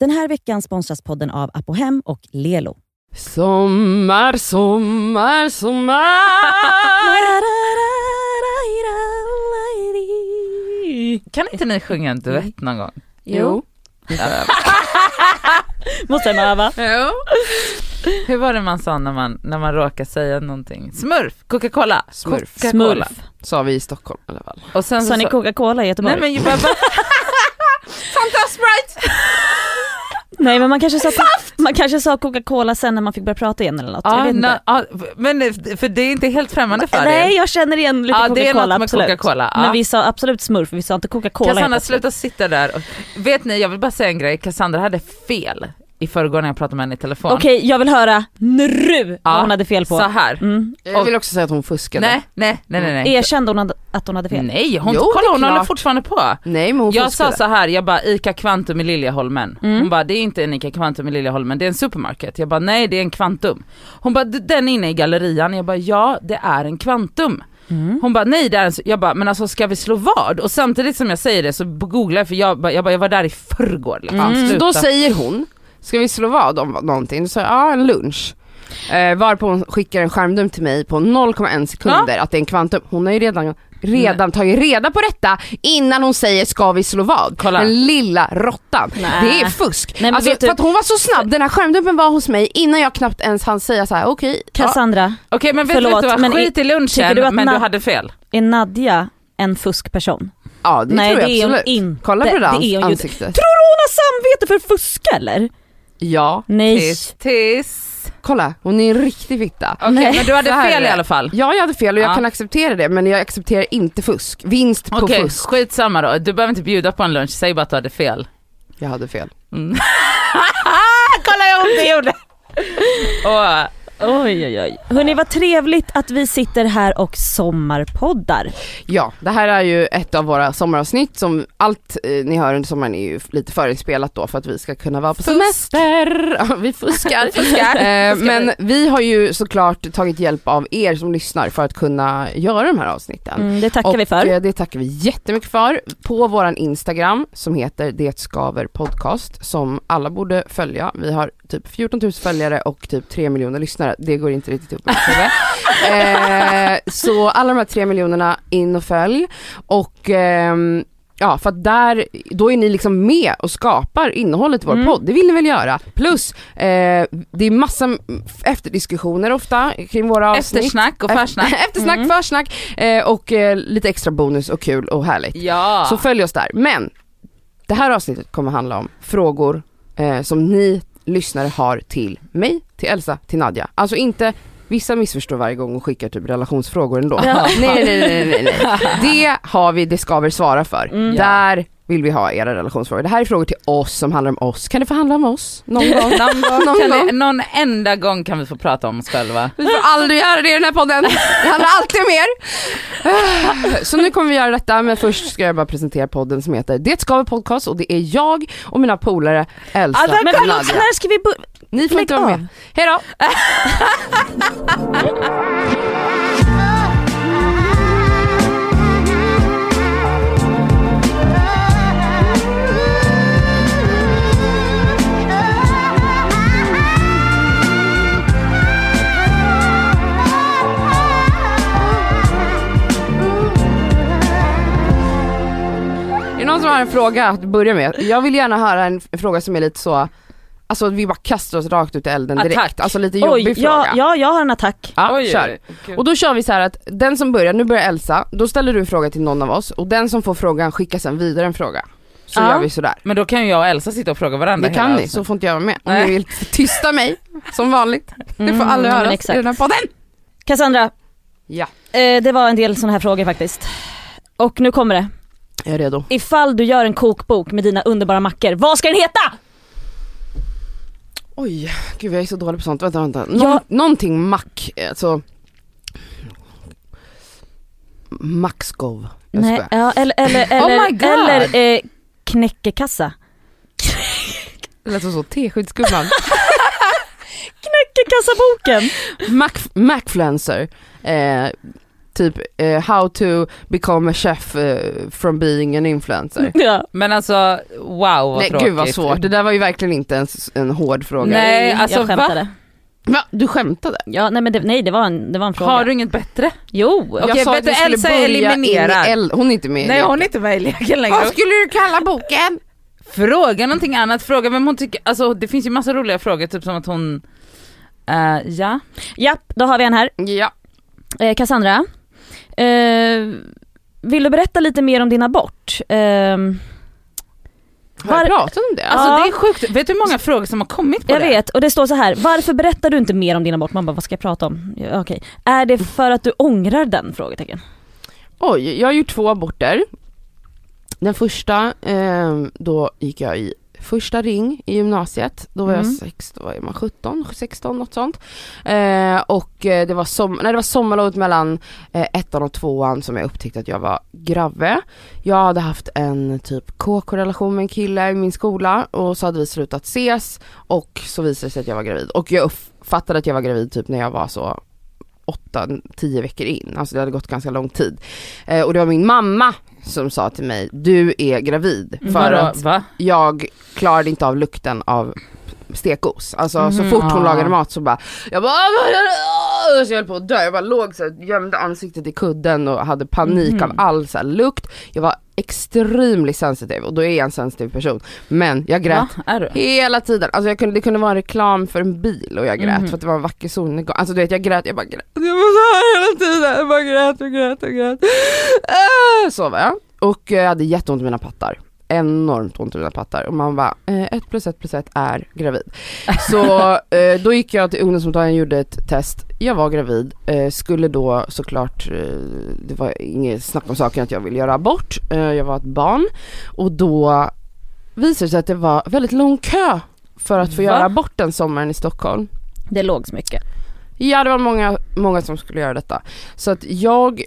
Den här veckan sponsras podden av Apohem och Lelo. Sommar, sommar, sommar. Kan inte ni sjunga en duett någon gång? Jo. Måste jag öva? Jo. Hur var det man sa när man, när man råkar säga någonting? Smurf, Coca-Cola. Smurf. Coca-Cola. Smurf. Sa vi i Stockholm i alla fall. Och sen så, Sa ni Coca-Cola i Göteborg? Nej Nej men bara, Sprite! Man, kanske sa, man kanske sa Coca-Cola sen när man fick börja prata igen eller något. jag ja, vet inte. ja, men för det är inte helt främmande för Nej er. jag känner igen lite Ja, Coca-Cola absolut. Coca-Cola, ja. Men vi sa absolut Smurf, vi sa inte Coca-Cola. Cassandra sluta sitta där. Och, vet ni, jag vill bara säga en grej. Cassandra hade fel i förrgår när jag pratade med henne i telefon. Okej jag vill höra nu Ja, vad hon hade fel på. Så här. Mm. Jag vill också säga att hon fuskade. Nej, nej, nej, nej. nej. Erkände hon att hon hade fel? Nej, hon, Jo, kolla hon håller fortfarande på. Nej men hon Jag fuskade. sa så här, jag bara ICA Kvantum i Liljeholmen. Mm. Hon bara det är inte en ICA Kvantum i Liljeholmen, det är en supermarket. Jag bara nej det är en Kvantum. Hon bara den är inne i gallerian. Jag bara ja det är en Kvantum. Mm. Hon bara nej det är en, su-" jag bara men alltså ska vi slå vad? Och samtidigt som jag säger det så googlar jag för jag bara jag, bara, jag var där i förrgår liksom. Ja, så då säger hon, ska vi slå vad om någonting? Då sa jag, ja en lunch. Eh, varpå hon skickar en skärmdump till mig på 0,1 sekunder att det är en kvantum. Hon har ju redan, redan tagit reda på detta innan hon säger ska vi slå vad? Kolla. Den lilla råttan. Det är fusk. Nej, alltså, du- för att hon var så snabb, den här skärmdumpen var hos mig innan jag knappt ens hann säga så här: okej. ja. Cassandra, Okej men vet, Förlåt, du vad, men skit i lunchen du att men du hade fel. är Nadja en fuskperson? Ja det Nej tror jag det är hon absolut. inte. Kolla på det det ansiktet. Tror du hon har samvete för fuska eller? Ja, Nej. Tiss, tiss. kolla hon är en riktig fitta. Okej Nej. men du hade fel i alla fall. Ja jag hade fel och jag Ja. kan acceptera det men jag accepterar inte fusk. Vinst på Okej fusk. skitsamma då, du behöver inte bjuda på en lunch, säg bara att du hade fel. Jag hade fel. Mm. Kolla jag inte gjorde! Och, Oj oj oj. Hörni vad trevligt att vi sitter här och sommarpoddar. Ja, det här är ju ett av våra sommaravsnitt som allt eh, ni hör under sommaren är ju lite förinspelat då för att vi ska kunna vara på Fusk. semester. Ja, vi fuskar. Fuskar. Eh, men vi har ju såklart tagit hjälp av er som lyssnar för att kunna göra de här avsnitten. Mm, det tackar och vi för. eh, det tackar vi jättemycket för. På våran Instagram som heter Det Skaver Podcast som alla borde följa. Vi har typ 14 000 följare och typ 3 miljoner lyssnare. Det går inte riktigt upp med eh, Så alla de här 3 miljonerna in och följ. Och ehm, Ja för att där, då är ni liksom med och skapar innehållet i vår Mm. podd, det vill ni väl göra? Plus, eh, det är massa efterdiskussioner ofta kring våra avsnitt. eftersnack och försnack. Eftersnack, Mm. försnack eh, och eh, lite extra bonus och kul och härligt. Ja. Så följ oss där. Men det här avsnittet kommer handla om frågor eh, som ni lyssnare har till mig, till Elsa, till Nadja. Alltså inte Vissa missförstår varje gång och skickar typ relationsfrågor ändå. Nej, nej, nej, nej, nej. Det har vi, det ska vi svara för. Mm. Där vill vi ha era relationsfrågor. Det här är frågor till oss som handlar om oss. Kan det få handla om oss? Någon gång? någon, gång Någon gång. det, någon enda gång kan vi få prata om oss själva. Vi får aldrig göra det i den här podden. Det handlar alltid om er. Så nu kommer vi göra detta, men först ska jag bara presentera podden som heter Det ska vi podcast och det är jag och mina polare Elsa Alltså, Men och Nadja. när ska vi börja? Ni får lägg inte vara med. av. Hejdå! Är det någon som har en fråga att börja med? Jag vill gärna höra en fråga som är lite så Alltså vi bara kastar oss rakt ut i elden direkt, Attack. alltså lite jobbig Oj, fråga. ja, ja jag har en attack. Ja, Oj, kör. Och då kör vi så här att den som börjar, nu börjar Elsa, då ställer du en fråga till någon av oss och den som får frågan skickar sen vidare en fråga. Så Ja. gör vi sådär. Men då kan ju jag och Elsa sitta och fråga varandra Det kan ni, så får inte jag vara med. Om Nej. ni vill tysta mig, som vanligt. Det får Mm, aldrig men höras i den här podden. Cassandra, Ja, eh, det var en del sådana här frågor faktiskt. Och nu kommer det. jag är redo. Ifall du gör en kokbok med dina underbara mackor, vad ska den heta? Oj, gud jag är så dålig på sånt. Vänta, vänta. Nå- Ja. Någonting mack, alltså. Maxgov. Nej, ja, eller, eller, Oh eller, God. eller eh, knäckekassa. Det lät som så, teskedsgumman. Knäckekassaboken! Mac, Macfluencer. Eh, typ eh, how to become a chef eh, from being an influencer. Ja. Men alltså wow vad Nej tråkigt. gud vad svårt, det där var ju verkligen inte en, en hård fråga. Nej, alltså, jag skämtade. Va? Du skämtade? Ja, nej men det, nej, det, var en, det var en fråga. Har du inget bättre? Jo! Okej, jag sa att du, skulle Elsa börja eliminerar. in i eld- Hon är inte med Nej hon är inte med i leken längre. Vad skulle du kalla boken? Fråga någonting annat, fråga vem hon tycker, alltså det finns ju massa roliga frågor, typ som att hon, eh, ja. Japp, då har vi en här. Ja. Eh, Cassandra. Eh, vill du berätta lite mer om din abort? Eh, Har jag pratat om det? Alltså Ja. det är sjukt, vet du hur många frågor som har kommit på jag det? vet, och det står så här. varför berättar du inte mer om din abort? Man bara, vad ska jag prata om? Ja, okej. Är det för att du ångrar den? Frågetecken. Oj, jag har gjort två aborter. Den första, eh, då gick jag i första ring i gymnasiet. Då var jag Mm. sex, då var man 17, 16 något sånt. Eh, och eh, det var, som, nej, det var sommarlovet mellan eh, ettan och tvåan som jag upptäckte att jag var grave. Jag hade haft en typ KK-relation med en kille i min skola och så hade vi slutat ses och så visade det sig att jag var gravid. Och jag uppfattade att jag var gravid typ när jag var så 8-10 veckor in, alltså det hade gått ganska lång tid. Eh, och det var min mamma som sa till mig, du är gravid. För Vadå, att va? jag klarade inte av lukten av stekos. Alltså så Mhm, fort hon ah. lagade mat så bara, jag bara så jag höll på att dö, jag bara låg så här, gömde ansiktet i kudden och hade panik Mhm. av all så här, lukt. Jag var extremt sensitiv och då är jag en sensitiv person. Men jag grät du? Hela tiden, alltså jag kunde, det kunde vara en reklam för en bil och jag grät Mhm. för att det var en vacker solnedgång. Alltså du vet jag grät, jag bara grät. Jag var så här hela tiden, jag bara grät och grät och grät. Äh, så var jag. Och jag hade jätteont i mina pattar. Enormt ont i mina pattar och man bara, eh, ett plus ett plus ett är gravid. Så eh, då gick jag till ungdomsmottagningen och gjorde ett test. Jag var gravid, eh, skulle då såklart, det var inget snack om saken att jag ville göra abort. Jag var ett barn och då visade det sig att det var väldigt lång kö för att få Va? göra abort den sommaren i Stockholm. Det låg så mycket. Ja det var många, många som skulle göra detta. Så att jag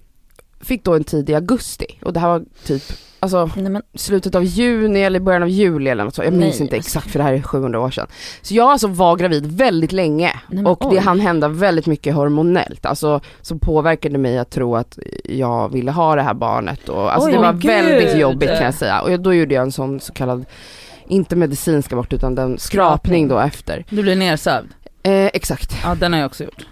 fick då en tid i augusti och det här var typ, alltså Nej, men, slutet av juni eller början av juli eller något så. Jag minns Nej, inte men- exakt för det här är 700 år sedan. Så jag alltså var gravid väldigt länge Nej, och det oj. hann hända väldigt mycket hormonellt, alltså som påverkade mig att tro att jag ville ha det här barnet och alltså Oj, det var men väldigt gud. jobbigt kan jag säga och då gjorde jag en sån så kallad inte medicinsk abort utan den skrapning då efter. Du blir nersövd? Eh, exakt. Ja den har jag också gjort.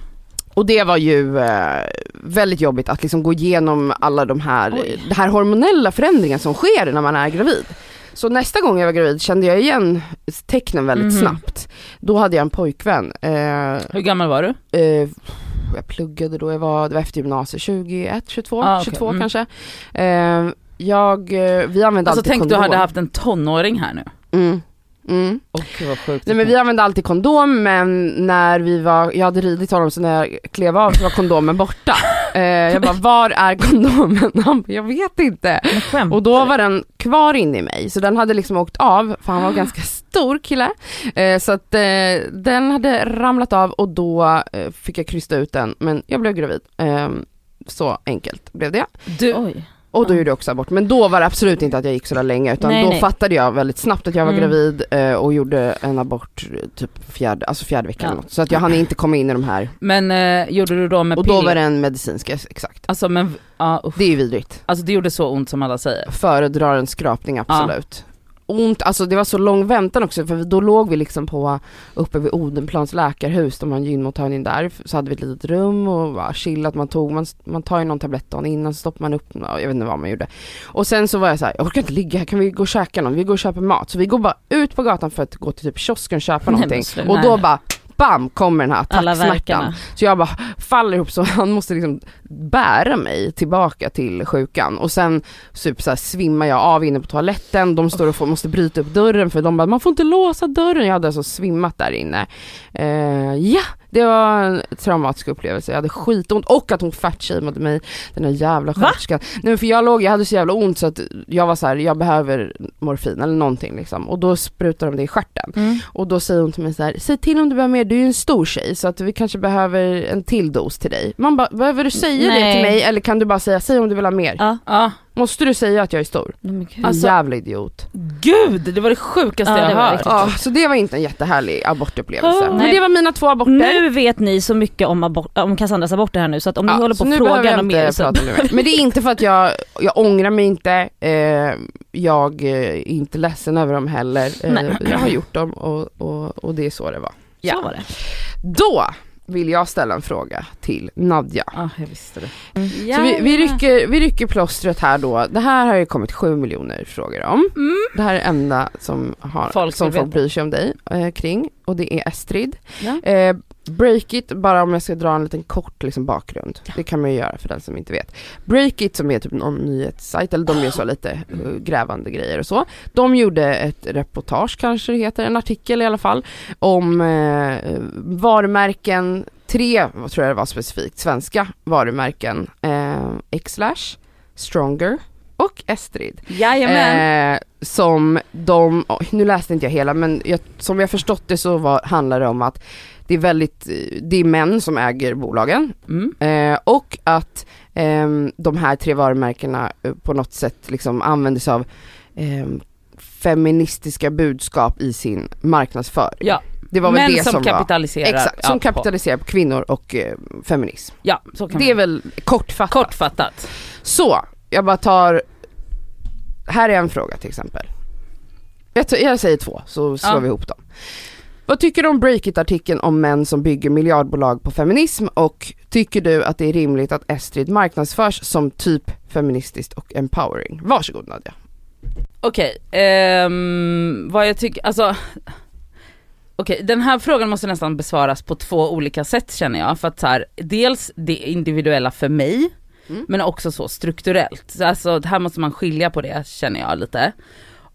Och det var ju eh, väldigt jobbigt att liksom gå igenom alla de här, Oj. det här hormonella förändringen som sker när man är gravid. Så nästa gång jag var gravid kände jag igen tecknen väldigt Mhm. snabbt. Då hade jag en pojkvän. Eh, Hur gammal var du? eh, jag pluggade då, jag var, det var efter gymnasiet, 21, 22, Ah, okej. 22 Mm. kanske. Eh, jag, eh, vi använde Alltså alltid tänk du kondom. hade haft en tonåring här nu. Mm. Mm. Och vad sjukt. Nej men vi använde alltid kondom men när vi var, jag hade ridit honom så när jag klev av så var kondomen borta. Eh, jag bara, var är kondomen? Han bara, jag vet inte. Och då var den kvar inne i mig så den hade liksom åkt av för han var ganska stor kille. Eh, så att eh, den hade ramlat av och då eh, fick jag krysta ut den men jag blev gravid. Eh, så enkelt blev det. Du, Oj. Och då gjorde jag också abort. Men då var det absolut inte att jag gick så där länge utan Nej, då nej. fattade jag väldigt snabbt att jag var Mm. gravid eh, och gjorde en abort typ fjärde, alltså fjärde veckan Ja. något. Så att jag hann inte komma in i de här. men eh, gjorde du då med Och då var det en medicinsk, exakt. Alltså men, usch. Det är ju vidrigt. Alltså det gjorde så ont som alla säger. Föredrar en skrapning absolut. Ont, alltså det var så lång väntan också för då låg vi liksom på uppe vid Odenplans läkarhus, de har en gynmottagning där, så hade vi ett litet rum och bara chillat, man tog, man, man tar ju någon tablett dagen innan så stoppar man upp, ja, jag vet inte vad man gjorde. Och sen så var jag så här, jag orkar inte ligga här, kan vi gå och käka någon? Vi går och köper mat. Så vi går bara ut på gatan för att gå till typ kiosken och köpa Nej, någonting. och då bara bam kommer den här attacksmärtan. Så jag bara faller ihop så han måste liksom bära mig tillbaka till sjukan och sen typ så här svimmar jag av inne på toaletten, de står och får, måste bryta upp dörren för de bara man får inte låsa dörren, jag hade alltså svimmat där inne. Eh, ja, det var en traumatisk upplevelse, jag hade skitont och att hon fatshameade mig, den där jävla sköterskan. Nej men för jag låg, jag hade så jävla ont så att jag var så här, jag behöver morfin eller någonting liksom och då sprutar de det i stjärten. Mm. Och då säger hon till mig så här, säg till om du behöver mer, du är ju en stor tjej så att vi kanske behöver en till dos till dig. Man bara, behöver du säga det Nej. till mig eller kan du bara säga, säg om du vill ha mer? Ja. Ja, Måste du säga att jag är stor? Alltså- Jävla idiot. Gud, det var det sjukaste Ja, jag det var hört. Ja, så det var inte en jättehärlig abortupplevelse. Oh. Men Nej. det var mina två aborter. Nu vet ni så mycket om, abort, om Cassandras aborter här nu så att om ni Ja, håller så på nu att behöver fråga jag något mer så... prata med mig. Men det är inte för att jag, jag ångrar mig inte, eh, jag eh, är inte ledsen över dem heller. Eh, Nej. jag har gjort dem och, och, och det är så det var. Så var det. Då vill jag ställa en fråga till Nadja. Ja, jag visste det. Så vi, vi, rycker, vi rycker plåstret här då. Det här har ju kommit sju miljoner frågor om. Mm. Det här är det enda som, har, Folk som folk bryr sig om dig eh, kring och det är Estrid. Ja. Eh, Breakit, bara om jag ska dra en liten kort liksom, bakgrund. Det kan man ju göra för den som inte vet. Breakit som är typ någon nyhetssajt, eller de gör så lite eh, grävande grejer och så. De gjorde ett reportage kanske det heter, en artikel i alla fall, om eh, varumärken, tre tror jag det var specifikt, svenska varumärken, eh, Xlash, Stronger och Estrid. Jajamän. Eh, som de, nu läste inte jag hela men jag, som jag förstått det så var, handlar det om att det är väldigt, eh, det är män som äger bolagen Mm. eh, och att ehm, de här tre varumärkena eh, på något sätt liksom använder sig av ehm, feministiska budskap i sin marknadsföring. Ja, det var väl män det som, som, var, kapitaliserar. exakt, ja, som på- kapitaliserar på kvinnor och eh, feminism. Ja, så kan Det är man. väl kortfattat. Kortfattat. Så, jag bara tar, här är en fråga till exempel. Jag, jag säger två så slår Ja. vi ihop dem. Vad tycker du om Breakit-artikeln om män som bygger miljardbolag på feminism och tycker du att det är rimligt att Estrid marknadsförs som typ feministiskt och empowering? Varsågod Nadja. Okej, ehm, vad jag tycker, alltså Okej, den här frågan måste nästan besvaras på två olika sätt känner jag. För att så här, dels det individuella för mig, Mm. men också så strukturellt. Så alltså här måste man skilja på det känner jag lite.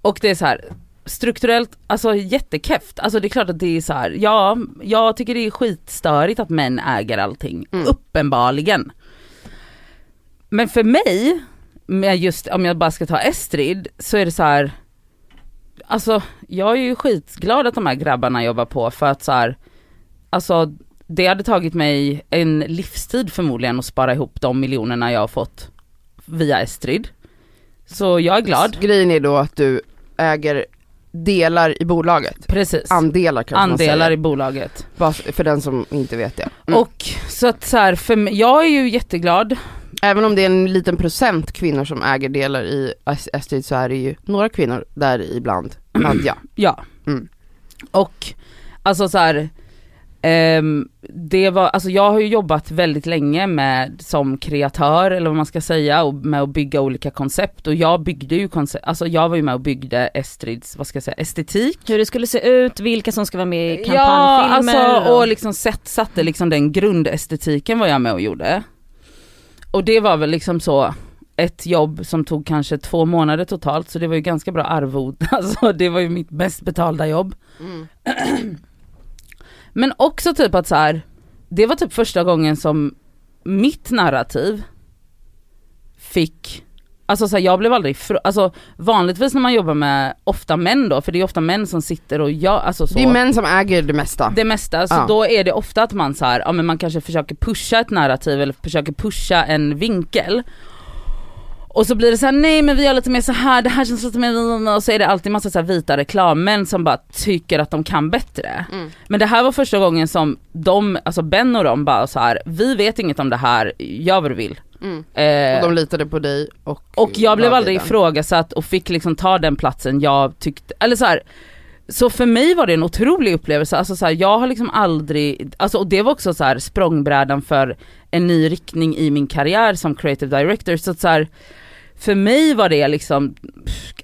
Och det är så här strukturellt, alltså jättekeft. Alltså det är klart att det är så här, ja, jag tycker det är skitstörigt att män äger allting. Mm. Uppenbarligen. Men för mig, med just om jag bara ska ta Estrid, så är det så här. Alltså jag är ju skitglad att de här grabbarna jobbar på för att så här, alltså det hade tagit mig en livstid förmodligen att spara ihop de miljonerna jag har fått via Estrid. Så jag är glad. Grejen är då att du äger delar i bolaget. Precis. Andelar kanske man Andelar säger. i bolaget. Bara för den som inte vet det. Mm. Och så att så här, för mig, jag är ju jätteglad. Även om det är en liten procent kvinnor som äger delar i Estrid så är det ju några kvinnor där ibland. Nadja. Ja. Mm. Och alltså så här, ehm, det var, alltså jag har ju jobbat väldigt länge med som kreatör eller vad man ska säga och med att bygga olika koncept och jag byggde ju koncept, alltså jag var ju med och byggde Estrids, vad ska jag säga, estetik. Hur det skulle se ut, vilka som ska vara med i Ja, kampanjfilmer. alltså och liksom sett, satte liksom den grundestetiken var jag med och gjorde. Och det var väl liksom så ett jobb som tog kanske två månader totalt så det var ju ganska bra arvod, alltså det var ju mitt bäst betalda jobb. Mm. Men också typ att så här, det var typ första gången som mitt narrativ fick, alltså så här, jag blev aldrig, alltså vanligtvis när man jobbar med ofta män då, för det är ofta män som sitter och jag, alltså så. Det är män som äger det mesta. Det mesta, så Ja. då är det ofta att man så här, ja men man kanske försöker pusha ett narrativ eller försöker pusha en vinkel. Och så blir det så här: nej men vi har lite mer så här, det här känns lite mer, och så är det alltid massa så här vita reklammän som bara tycker att de kan bättre. Mm. Men det här var första gången som de, alltså Ben och de bara så här, vi vet inget om det här, gör vad du vill. Mm. Eh, Och de litade på dig och och jag blev aldrig där. ifrågasatt och fick liksom ta den platsen jag tyckte, eller så här. Så för mig var det en otrolig upplevelse, alltså så här, jag har liksom aldrig, alltså och det var också så här språngbrädan för en ny riktning i min karriär som creative director, så att så här, för mig var det liksom,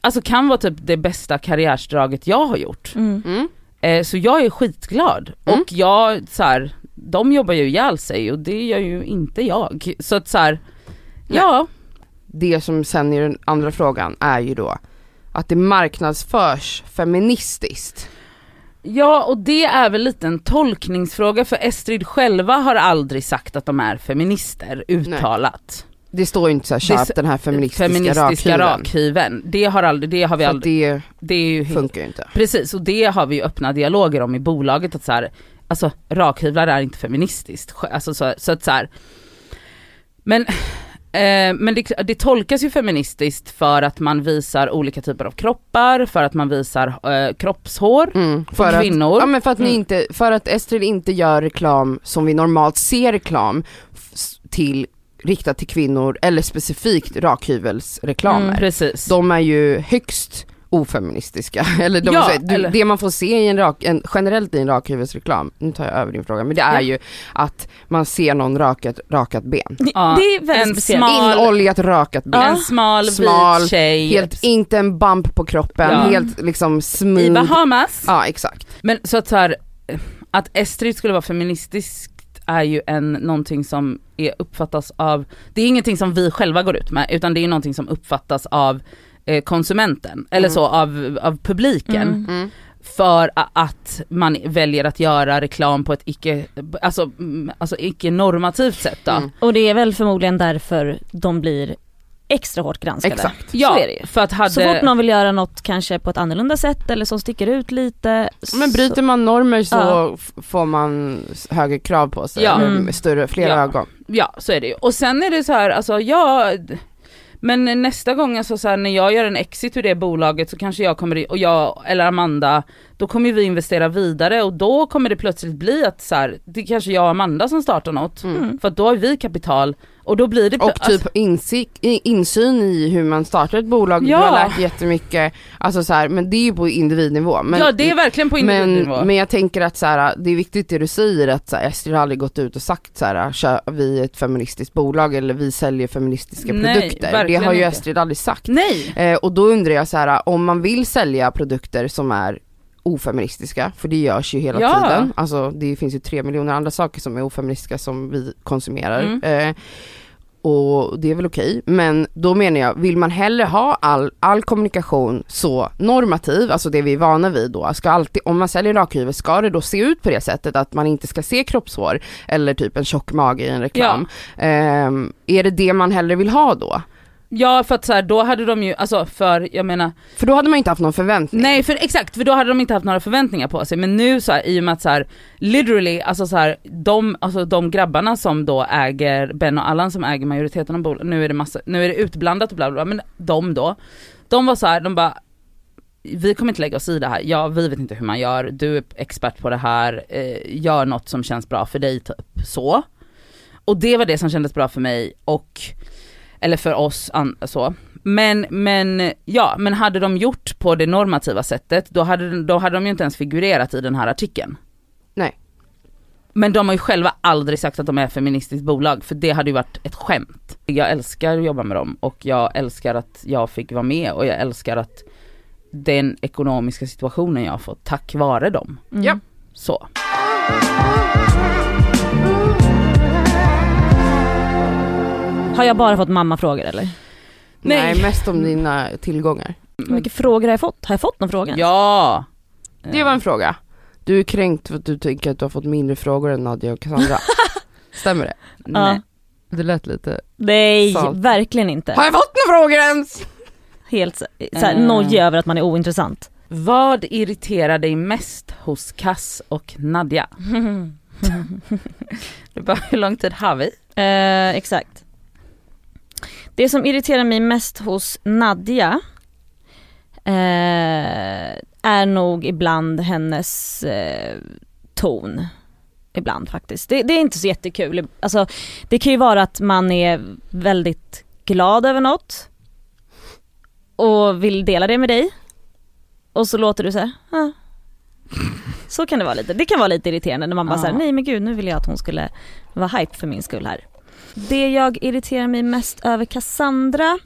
alltså kan vara typ det bästa karriärsdraget jag har gjort. Mm. Mm. Eh, så jag är skitglad. Mm. Och jag, så här, de jobbar ju ihjäl sig och det gör ju inte jag. Så att så här, ja. Det som sen är den andra frågan är ju då att det marknadsförs feministiskt. Ja och det är väl lite en tolkningsfråga för Estrid själva har aldrig sagt att de är feminister uttalat. Det står ju inte så här, Det är köp den här feministiska, Feministiska rakhyveln. Det har aldrig, det har vi aldrig, det det är ju funkar ju inte. precis och det har vi ju öppna dialoger om i bolaget att så här, alltså rakhyvlar är inte feministiskt, alltså så, så att så här. Men Eh, men det, det tolkas ju feministiskt för att man visar olika typer av kroppar, för att man visar eh, kroppshår. Mm, För att, kvinnor. Ja men för att ni Mm. inte, för att Estrid inte gör reklam som vi normalt ser reklam till, riktat till kvinnor eller specifikt rakhyvelsreklamer. Mm, Precis. De är ju högst ofeministiska, eller, de, Ja, du, eller- det man får se i en rak, en, generellt i en rakhyvelsreklam, nu tar jag över din fråga, men det är Ja. ju att man ser någon rakat, rakat ben. Ja, det är väldigt en speciellt. smal- Inoljat rakat ben. En smal, Smal, vit tjej. Helt, inte en bump på kroppen, Ja. helt liksom I smooth. Bahamas. Ja exakt. Men så att så här, att Estrid skulle vara feministiskt är ju en, någonting som är, uppfattas av, det är ingenting som vi själva går ut med utan det är någonting som uppfattas av eh, konsumenten, eller Mm. så av, av publiken. Mm. Mm. För att man väljer att göra reklam på ett icke, alltså, mm, alltså icke normativt sätt då. Mm. Och det är väl förmodligen därför de blir extra hårt granskade. Exakt. Ja, Så är det ju. för att hade... Så fort någon vill göra något kanske på ett annorlunda sätt eller som sticker ut lite. Men så- bryter man normer så Ja. får man högre krav på sig, Ja. Mm. med större, flera Ja. ögon. Ja så är det ju. Och sen är det så här, alltså ja, men nästa gång alltså så här, när jag gör en exit ur det bolaget så kanske jag kommer, och jag eller Amanda, då kommer vi investera vidare och då kommer det plötsligt bli att så här, det är kanske jag och Amanda som startar något. Mm. Mm. För att då har vi kapital och då blir det Och typ insik, i- insyn i hur man startar ett bolag, du Ja. har lärt dig jättemycket, alltså så här, men det är ju på individnivå. Men, ja det är verkligen på individnivå. men, men jag tänker att så här, det är viktigt det du säger att så här, Estrid har aldrig gått ut och sagt så här, vi är ett feministiskt bolag eller vi säljer feministiska Nej, produkter. Det har ju inte. Estrid aldrig sagt. Nej! Eh, och då undrar jag så här, om man vill sälja produkter som är ofeministiska, för det görs ju hela Ja. tiden. Alltså det finns ju tre miljoner andra saker som är ofeministiska som vi konsumerar. Mm. Eh, och det är väl okej, men då menar jag, vill man hellre ha all, all kommunikation så normativ, alltså det vi är vana vid då, ska alltid, om man säljer rakhyvel, ska det då se ut på det sättet att man inte ska se kroppshår eller typ en tjock mage i en reklam? Ehm, är det det man hellre vill ha då? Ja för att så här, då hade de ju, alltså för jag menar För då hade man inte haft någon förväntning. Nej för exakt, för då hade de inte haft några förväntningar på sig. Men nu så här, i och med att så här, literally, alltså så här, de, alltså de grabbarna som då äger, Ben och Allan som äger majoriteten av bolaget, nu är det massa, nu är det utblandat och bla bla, bla men de då, de var så här, de bara vi kommer inte lägga oss i det här, ja vi vet inte hur man gör, du är expert på det här, eh, gör något som känns bra för dig typ, så. Och det var det som kändes bra för mig och, eller för oss an, så. Men, men, ja, men hade de gjort på det normativa sättet, då hade, då hade de ju inte ens figurerat i den här artikeln. Nej. Men de har ju själva aldrig sagt att de är ett feministiskt bolag, för det hade ju varit ett skämt. Jag älskar att jobba med dem och jag älskar att jag fick vara med och jag älskar att den ekonomiska situationen jag har fått tack vare dem. Mm. Ja. Så. Har jag bara fått mammafrågor eller? Nej. Nej, mest om dina tillgångar. Hur mycket frågor har jag fått? Har jag fått någon fråga? Ja! Det var en fråga. Du är kränkt för att du tänker att du har fått mindre frågor än Nadja och Cassandra. Stämmer det? Nej. Det lät lite... Nej, Sant. verkligen inte. Har jag fått några frågor ens? Helt så- såhär Eh. nojig över att man är ointressant. Vad irriterar dig mest hos Kass och Nadja? Det bara, hur lång tid har vi? Eh, exakt. Det som irriterar mig mest hos Nadja eh, är nog ibland hennes eh, ton. Ibland faktiskt. Det, det är inte så jättekul. Alltså, det kan ju vara att man är väldigt glad över något och vill dela det med dig. Och så låter du så här. "Ah." Så kan det vara lite. Det kan vara lite irriterande när man bara Ja. säger nej men gud nu vill jag att hon skulle vara hype för min skull här. Det jag irriterar mig mest över Cassandra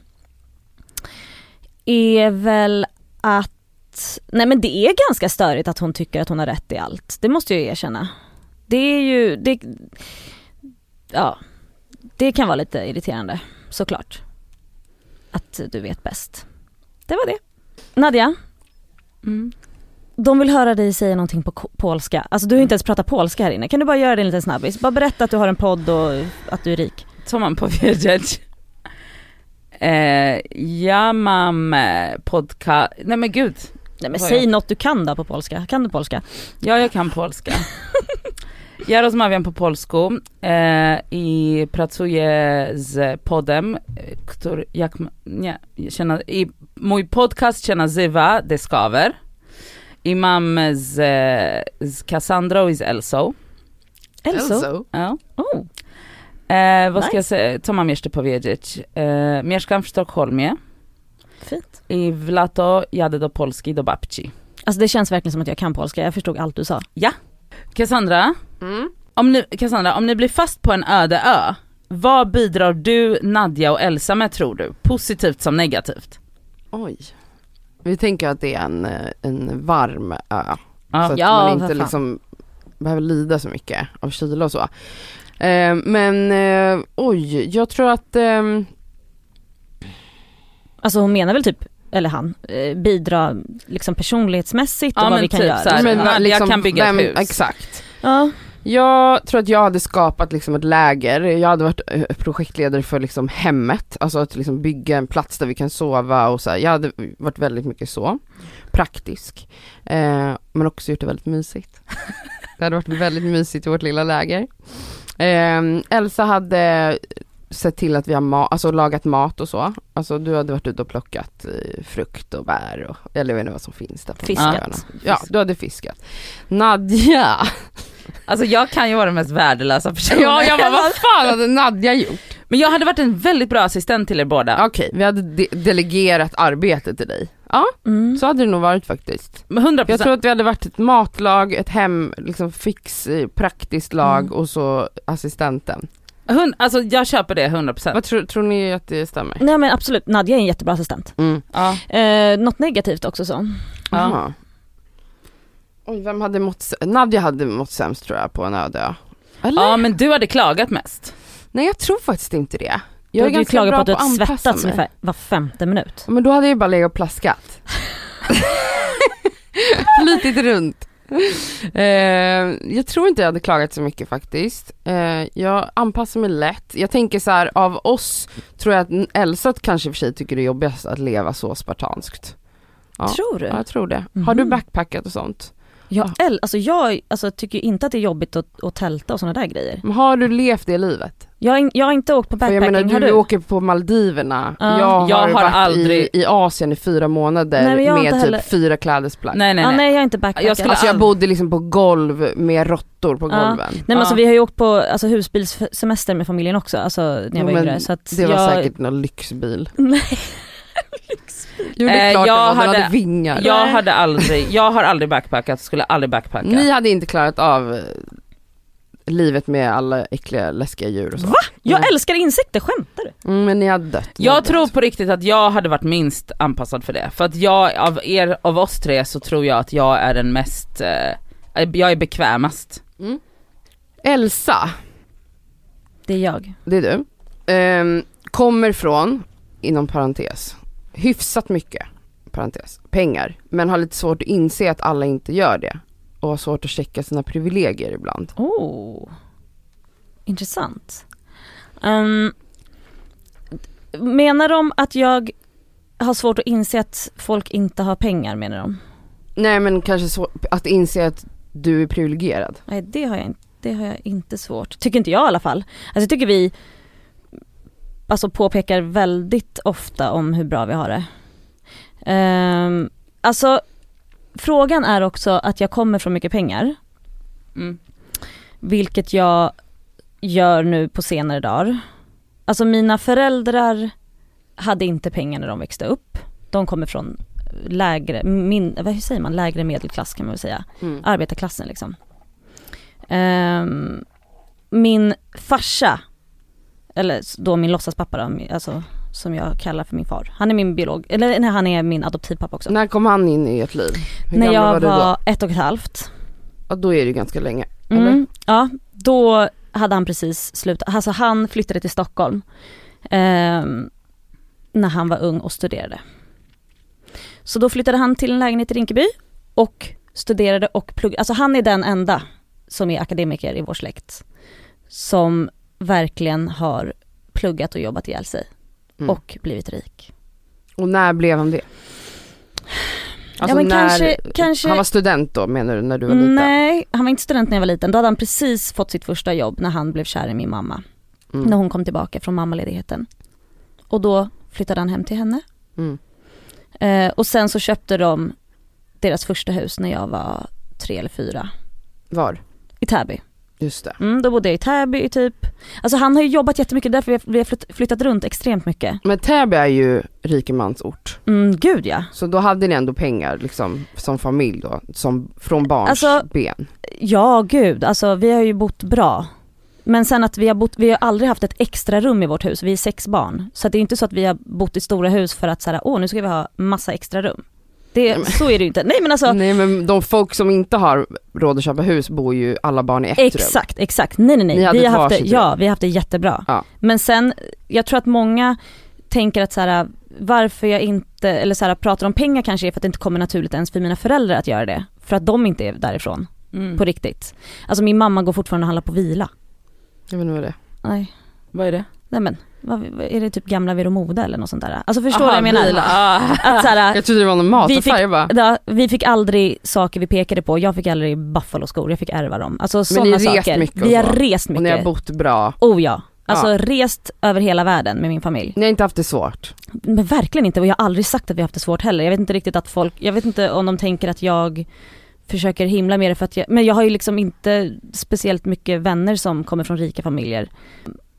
är väl att, nej men det är ganska störigt att hon tycker att hon har rätt i allt. Det måste jag ju erkänna. Det är ju, det, ja, det kan vara lite irriterande såklart. Att du vet bäst. Det var det. Nadja, Mm de vill höra dig säga någonting på polska. Alltså du har inte ens pratat polska här inne. Kan du bara göra det en liten snabbis? Bara berätta att du har en podd och att du är rik. Co mam powiedzieć? E, ja mam e, podka... Nej men gud. Nej men säg jag- något du kan då på polska. Kan du polska? Ja jag kan polska. Ja rozmawiam po polsku e, i pracuję z podem, który, jak, nie, się na, i mój podcast się nazywa Discover i mam z, z Cassandrą i z Elsą. Elso? Elso. Ja. Oh. E, vad ska Nice. jag säga, co mam jeszcze powiedzieć? E, mieszkam w Sztokholmie Fint. i w lato jadę do Polski, do babci. Alltså det känns verkligen som att jag kan polska, jag förstod allt du sa. Cassandra, Mm. om ni, Cassandra, om ni blir fast på en öde ö, vad bidrar du, Nadja och Elsa med tror du? Positivt som negativt? Oj. Vi tänker att det är en, eh, en varm ö. Ja. så att Ja, man inte liksom behöver lida så mycket av kyla och så. Eh, men eh, oj, jag tror att ehm, Alltså hon menar väl typ, eller han, eh, bidra liksom personlighetsmässigt och Ja, vad men vi kan typ göra. så här, men ja, jag kan bygga ett hus. Exakt. Ja. Jag tror att jag hade skapat liksom ett läger, jag hade varit eh, projektledare för liksom hemmet, alltså att liksom bygga en plats där vi kan sova och så här. Jag hade varit väldigt mycket så, praktisk, eh, men också gjort det väldigt mysigt. Det hade varit väldigt mysigt i vårt lilla läger. Eh, Elsa hade sett till att vi har ma- alltså lagat mat och så. Alltså du hade varit ute och plockat eh, frukt och bär och, eller jag vet inte vad som finns där på Fiskat. Ja, du hade fiskat. Nadja! Alltså jag kan ju vara den mest värdelösa personen. Ja, jag bara, vad fan hade Nadja gjort? Men jag hade varit en väldigt bra assistent till er båda. Okej, vi hade de- delegerat arbete till dig. Ja, Mm. så hade det nog varit faktiskt. Men 100%. Jag tror att vi hade varit ett matlag, ett hem, liksom fix, eh, praktiskt lag Mm. och så assistenten. Hund, alltså jag köper det 100%. Vad tror, tror ni att det stämmer? Nej men absolut, Nadja är en jättebra assistent. Mm. Ja. Eh, något negativt också så. Ja. Oj, vem hade mått, Nadja hade mått sämst tror jag på en öde ö. Eller? ja men du hade klagat mest. Nej jag tror faktiskt inte det. Du Jag är hade ju ganska klagat bra på att du att svettats ungefär var femte minut. Men då hade jag bara legat och plaskat. Flitigt runt. Eh, jag tror inte jag hade klagat så mycket faktiskt. Eh, jag anpassar mig lätt. Jag tänker så här, av oss tror jag att Elsa kanske i och för sig tycker det är jobbigast att leva så spartanskt. Ja. Tror du? Ja, jag tror det. Har du Mhm. backpackat och sånt? Jag, äl- alltså jag alltså, tycker inte att det är jobbigt att, att tälta och sådana där grejer. Men har du levt det livet? Jag, jag har inte åkt på För jag backpacking, menar har du, du? åker på Maldiverna, Ja. jag har, Jag har varit aldrig- i, i Asien i fyra månader Nej, med typ heller- fyra klädesplagg. Nej nej nej. nej jag har inte backpackat. Jag skulle Alltså jag bodde liksom på golv med råttor på golven. Nej men alltså Ja. vi har ju åkt på alltså, husbilssemester med familjen också, alltså när jag Jo, var yngre. Så att Det var jag... säkert någon lyxbil. Nej. Jo det är Eh, klart jag det var, hade- hade vingar. Jag hade aldrig, jag har aldrig backpackat, skulle aldrig backpacka. Ni hade inte klarat av eh, livet med alla äckliga läskiga djur och så. Va? Jag Nej. älskar insekter, skämtar du? Mm, men ni hade dött. Ni Jag hade tror dött. på riktigt att jag hade varit minst anpassad för det. För att jag, av er, av oss tre så tror jag att jag är den mest, eh, jag är bekvämast. Mm. Elsa, Det är jag. det är du. Ehm, kommer från, inom parentes, hyfsat mycket, parentes, pengar. Men har lite svårt att inse att alla inte gör det. Och har svårt att checka sina privilegier ibland. Oh. Intressant. Ehm, menar de att jag har svårt att inse att folk inte har pengar menar de? Nej men kanske så, att inse att du är privilegierad. Nej det har jag inte, det har jag inte svårt. Tycker inte jag i alla fall. Alltså jag tycker vi alltså påpekar väldigt ofta om hur bra vi har det. Um, alltså frågan är också att jag kommer från mycket pengar. Mm. Vilket jag gör nu på senare dagar. Alltså mina föräldrar hade inte pengar när de växte upp. De kommer från lägre, min, hur säger man, lägre medelklass kan man väl säga. Mm. Arbetarklassen liksom. Ehm, min farsa, eller då min låtsaspappa då, alltså som jag kallar för min far. Han är min biolog, eller nej, han är min adoptivpappa också. När kom han in i ert liv? Hur När jag var då? ett och ett halvt. Ja då är det ju ganska länge. Eller? Mm, ja, då hade han precis slutat, alltså han flyttade till Stockholm ehm, när han var ung och studerade. Så då flyttade han till en lägenhet i Rinkeby och studerade och pluggade, alltså han är den enda som är akademiker i vår släkt som verkligen har pluggat och jobbat ihjäl sig Mm. och blivit rik. Och när blev han det? Alltså men när, kanske- kanske- han var student då menar du när du var liten? Nej, han var inte student när jag var liten. Då hade han precis fått sitt första jobb när han blev kär i min mamma. Mm. När hon kom tillbaka från mammaledigheten. Och då flyttade han hem till henne. Mm. Eh, och sen så köpte de deras första hus när jag var tre eller fyra. Var? I Täby. Just det. Mm, då bodde jag i Täby i typ, alltså han har ju jobbat jättemycket därför vi har, flytt, flyttat runt extremt mycket. Men Täby är ju rikemansort. Mm, gud ja. Så då hade ni ändå pengar liksom som familj då, som från barns Alltså- ben. Ja gud, alltså vi har ju bott bra. Men sen att vi har bott, vi har aldrig haft ett extra rum i vårt hus, vi är sex barn. Så det är inte så att vi har bott i stora hus för att såhär, åh nu ska vi ha massa extra rum. Det, så är det ju inte. Nej men alltså, Nej men de folk som inte har råd att köpa hus bor ju alla barn i ett rum. exakt, exakt. Nej nej Ni nej. hade Vi har haft det, varsitt ja vi har haft det jättebra. Ja. Men sen, jag tror att många tänker att så här, varför jag inte, eller så här, pratar om pengar kanske är för att det inte kommer naturligt ens för mina föräldrar att göra det. För att de inte är därifrån, Mm. på riktigt. Alltså min mamma går fortfarande och handlar på vila. Jag vet inte vad det är. Nej, Vad är det? nej men, vad, är det typ gamla Vero Moda eller något sånt där? Alltså förstår du vad jag menar? Att så här, Jag trodde det var någon mataffär, Vi fick- jag bara, ja, vi fick aldrig saker vi pekade på, jag fick aldrig Buffalo-skor, jag fick ärva dem. Alltså sådana har saker. mycket vi har så. rest och ni har mycket. bott bra. Oh ja. Alltså Ja. rest över hela världen med min familj. Ni har inte haft det svårt. Men verkligen inte och jag har aldrig sagt att vi har haft det svårt heller. Jag vet inte riktigt att folk, jag vet inte om de tänker att jag försöker himla med det för att jag, men jag har ju liksom inte speciellt mycket vänner som kommer från rika familjer.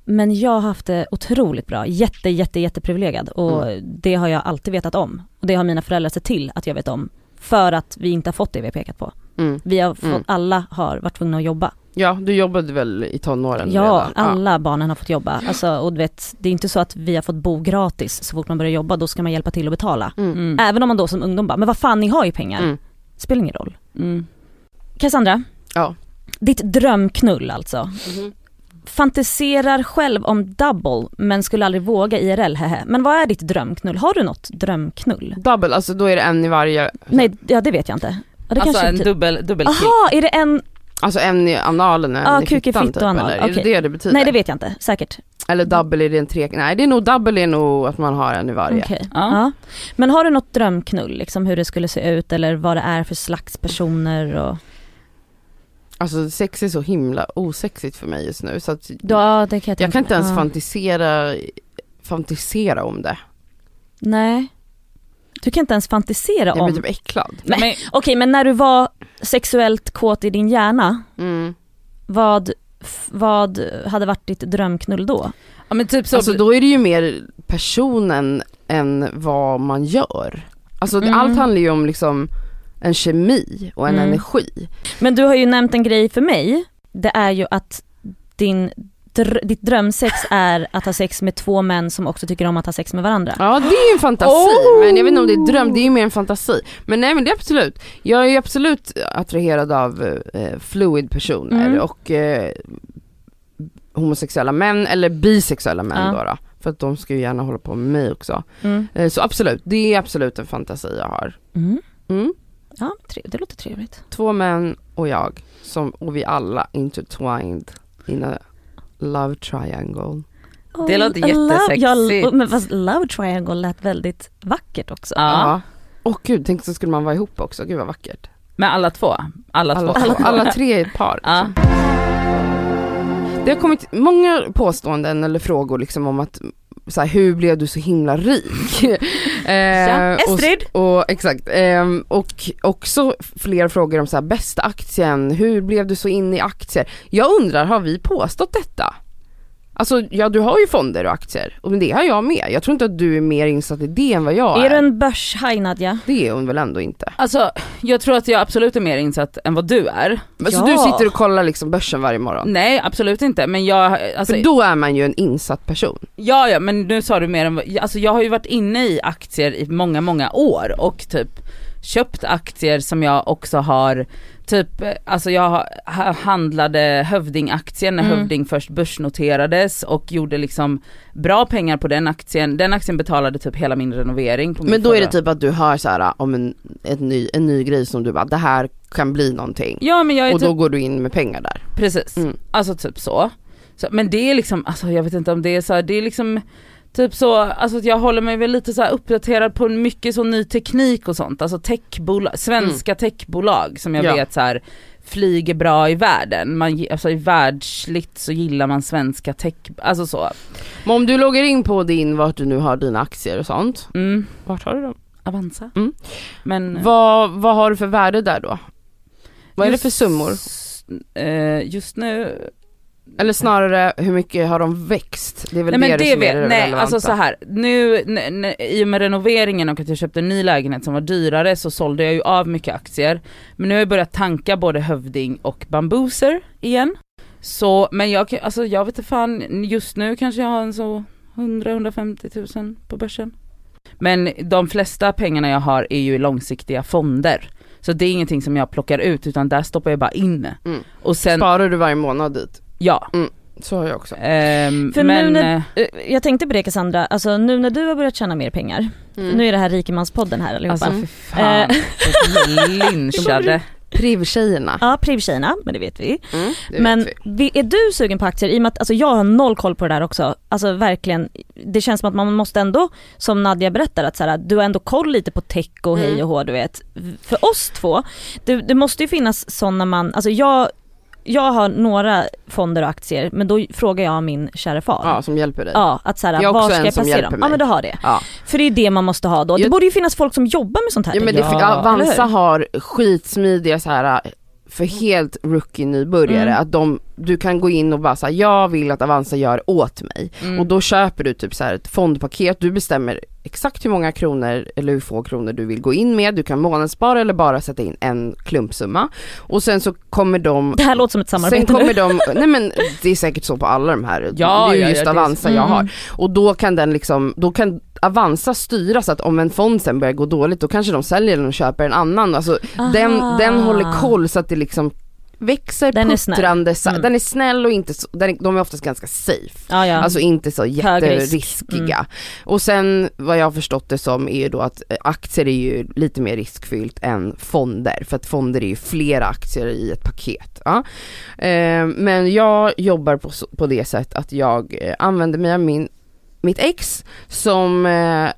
Men jag har haft det otroligt bra, jätte jätte jätteprivilegierad och det har jag alltid vetat om. Och det har mina föräldrar sett till att jag vet om. För att vi inte har fått det vi har pekat på. Mm. Vi har fått, Mm. alla har varit tvungna att jobba. Ja, du jobbade väl i tonåren Ja, redan? alla barnen har fått jobba. Alltså, och du vet, det är inte så att vi har fått bo gratis så fort man börjar jobba, då ska man hjälpa till att betala. Mm. Mm. Även om man då som ungdom bara, men vad fan ni har ju pengar. Mm. Spelar ingen roll. Mm. Cassandra, Ja. ditt drömknull alltså. Fantiserar själv om double men skulle aldrig våga IRL, hehe. Men vad är ditt drömknull? Har du något drömknull? Double, alltså då är det en i varje, Nej, ja det vet jag inte. Ja, det Alltså kanske en typ- dubbel, dubbelkick. Aha, är det en, alltså en i analen och en Ja, i fittan fitt och typ, anal, eller? Är det det det betyder? nej det vet jag inte, säkert. Eller double är det en tre, nej det är nog double är nog att man har en i varje. Okej. Ja. Ja. Men har du något drömknull, liksom hur det skulle se ut eller vad det är för slags personer och... Alltså sex är så himla osexigt för mig just nu så att Ja, det kan jag jag kan inte ens ja. fantisera, fantisera om det. Nej. Du kan inte ens fantisera Jag om... blir typ äcklad. Nej. Men, Okej men när du var sexuellt kåt i din hjärna, Mm. vad, vad hade varit ditt drömknull då? ja, men typ så, Alltså då är det ju mer personen än vad man gör. Alltså Mm. allt handlar ju om liksom en kemi och en Mm. energi. Men du har ju nämnt en grej för mig, det är ju att din, dr- ditt drömsex är att ha sex med två män som också tycker om att ha sex med varandra. Ja det är ju en fantasi, Oh! men jag vet inte om det är dröm, det är ju mer en fantasi. Men nej men det är absolut, jag är ju absolut attraherad av eh, fluid personer Mm. och eh, homosexuella män eller bisexuella män Ja. då, då. För att de ska ju gärna hålla på med mig också. Mm. Eh, så absolut, det är absolut en fantasi jag har. Mm. Ja, det låter trevligt. Två män och jag, som, och vi alla intertwined in a love triangle. Det låter jättesexigt. Ja, men fast love triangle lät väldigt vackert också. Ja. Åh gud, tänk så skulle man vara ihop också, gud vad vackert. med alla två. Alla, Alla, två. alla, alla tre i ett par. Ja. Det har kommit många påståenden eller frågor liksom om att så här, hur blev du så himla rik? eh, Ja, och- Estrid. Och, exakt, ehm, och också fler frågor om så här, bästa aktien, hur blev du så inne i aktier? Jag undrar, har vi påstått detta? Alltså ja du har ju fonder och aktier, och det har jag med. Jag tror inte att du är mer insatt i det än vad jag är. Är du en börshaj Nadja? Det är hon väl ändå inte? Alltså jag tror att jag absolut är mer insatt än vad du är. Men Ja. Så du sitter och kollar liksom börsen varje morgon? Nej absolut inte men jag, alltså, För då är man ju en insatt person. ja ja men nu sa du mer än vad, alltså jag har ju varit inne i aktier i många många år och typ köpt aktier som jag också har Typ, alltså jag ha- handlade Hövding-aktien när Mm. Hövding först börsnoterades och gjorde liksom bra pengar på den aktien. Den aktien betalade typ hela min renovering min Men då är det förra- typ att du hör så här om en, ett ny, en ny grej som du bara, det här kan bli någonting. Ja men jag är Och typ då går du in med pengar där. Precis, Mm. alltså typ så. så. Men det är liksom, alltså jag vet inte om det är så här, det är liksom Typ så, alltså att jag håller mig väl lite så uppdaterad på mycket så ny teknik och sånt, alltså techbolag, svenska techbolag som jag Ja. vet så här flyger bra i världen. Man, alltså i världsligt så gillar man svenska tech, alltså så. Men om du loggar in på din, vart du nu har dina aktier och sånt, Mm. vart har du dem? Avanza. Mm. Men Vad, vad har du för värde där då? Vad är det för just- summor? Eh, just nu, Eller snarare, hur mycket har de växt? Det är väl nej men det, det som är vet, det nej relevanta. alltså så här. nu n- n- i och med renoveringen och att jag köpte en ny lägenhet som var dyrare så sålde jag ju av mycket aktier. Men nu har jag börjat tanka både Hövding och Bambuser igen. Så, men jag, alltså jag vet inte fan, just nu kanske jag har en så 100-150 000 på börsen. Men de flesta pengarna jag har är ju i långsiktiga fonder. Så det är ingenting som jag plockar ut utan där stoppar jag bara in. Mm. Och sen, Sparar du varje månad dit? Ja. Så har jag också. Ehm, För men, nu när, eh, eh, jag tänkte på det Cassandra, alltså nu när du har börjat tjäna mer pengar, Mm. nu är det här rikemanspodden här allihopa. Alltså fy fan, Eh. lynchade. Privtjejerna. Ja, privtjejerna, men det vet vi. Mm, det men vet vi. vi- är du sugen på aktier? I och med att alltså, jag har noll koll på det där också. Alltså verkligen, det känns som att man måste ändå, som Nadja berättar, att så här, du har ändå koll lite på tech och hej Mm. och hå du vet. För oss två, det, det måste ju finnas sådana man, alltså jag, jag har några fonder och aktier men då frågar jag min kära far. Ja, som hjälper dig. Ja, att såhär, Jag var ska jag placera dem? mig. Ja men du har det. Ja. För det är det man måste ha då. Det Jag- borde ju finnas folk som jobbar med sånt här. Ja men det, tänker Ja. Avanza har skitsmidiga så här för helt rookie nybörjare Mm. att de, du kan gå in och bara säga jag vill att Avanza gör åt mig Mm. och då köper du typ så här ett fondpaket, du bestämmer exakt hur många kronor eller hur få kronor du vill gå in med, du kan månadsspara eller bara sätta in en klumpsumma och sen så kommer de Det här låter som ett Sen samarbete kommer nu. de, nej men det är säkert så på alla de här, Ja, det är ju ja, just ja, det är- Avanza jag Mm. har. Och då kan den liksom, då kan Avanza styra så att om en fond sen börjar gå dåligt då kanske de säljer den och köper en annan. Alltså den, den håller koll så att det liksom växer Den är puttrande, så- Mm. den är snäll och inte så, den är, de är oftast ganska safe. Ja, ja. Alltså inte så risk. jätteriskiga. Mm. Och sen vad jag har förstått det som är ju då att eh, aktier är ju lite mer riskfyllt än fonder. För att fonder är ju flera aktier i ett paket. Ja. Eh, men jag jobbar på, på det sätt att jag eh, använder mig av min, mitt ex som eh,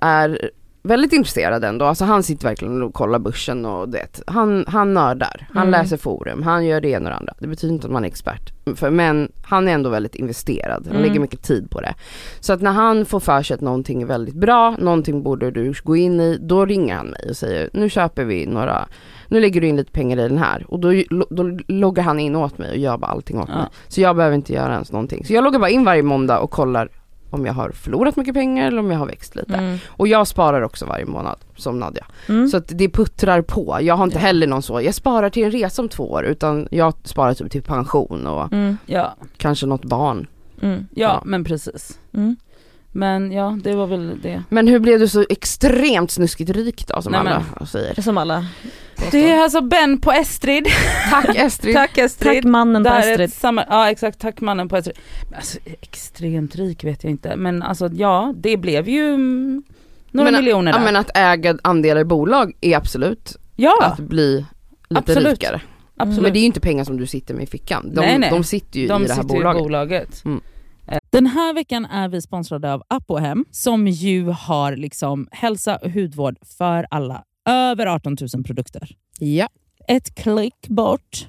är väldigt intresserad ändå, alltså han sitter verkligen och kollar börsen och det. Han, han nördar, han Mm. läser forum, han gör det ena och det andra. Det betyder inte att man är expert, för, men han är ändå väldigt investerad, han Mm. lägger mycket tid på det. Så att när han får för sig att någonting är väldigt bra, någonting borde du gå in i, då ringer han mig och säger nu köper vi några, nu lägger du in lite pengar i den här och då, då loggar han in åt mig och gör bara allting åt Ja. mig. Så jag behöver inte göra ens någonting. Så jag loggar bara in varje måndag och kollar om jag har förlorat mycket pengar eller om jag har växt lite. Mm. Och jag sparar också varje månad som Nadja. Mm. Så att det puttrar på. Jag har inte Ja. heller någon så, jag sparar till en resa om två år utan jag sparar typ till pension och Mm. Ja, kanske något barn. Mm. ja, Ja. men precis. Men ja, det var väl det. Men hur blev du så extremt snuskigt rik då som Nej, alla men- säger? Som alla. Det är alltså Ben på Estrid. Tack Estrid. Tack Estrid. Tack mannen på Estrid. samma, ja exakt, tack mannen på Estrid. Alltså, extremt rik vet jag inte, men alltså ja, det blev ju mm, några Men- miljoner Ja där. men att äga andelar i bolag är absolut ja, att bli lite Absolut. rikare. absolut. Men det är ju inte pengar som du sitter med i fickan. De, Nej, nej. de sitter ju De i det här sitter ju i bolaget. bolaget. Mm. Den här veckan är vi sponsrade av Apohem som ju har liksom hälsa och hudvård för alla. Över 18 000 produkter. Ja. Ett klick bort.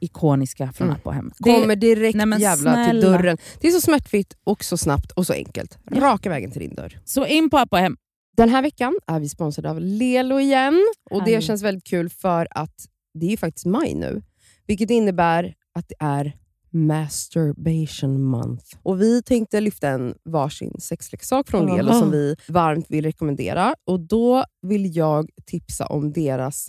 ikoniska från Mm. Det- Kommer direkt Nej, men jävla till snälla. dörren. Det är så smärtfritt och så snabbt och så enkelt. Raka vägen till din dörr. Så in på Apohem. Den här veckan är vi sponsrade av Lelo igen. Och Det känns väldigt kul för att det är ju faktiskt maj nu. Vilket innebär att det är masturbation month. Och Vi tänkte lyfta en varsin sexleksak från. Lelo som vi varmt vill rekommendera. Och Då vill jag tipsa om deras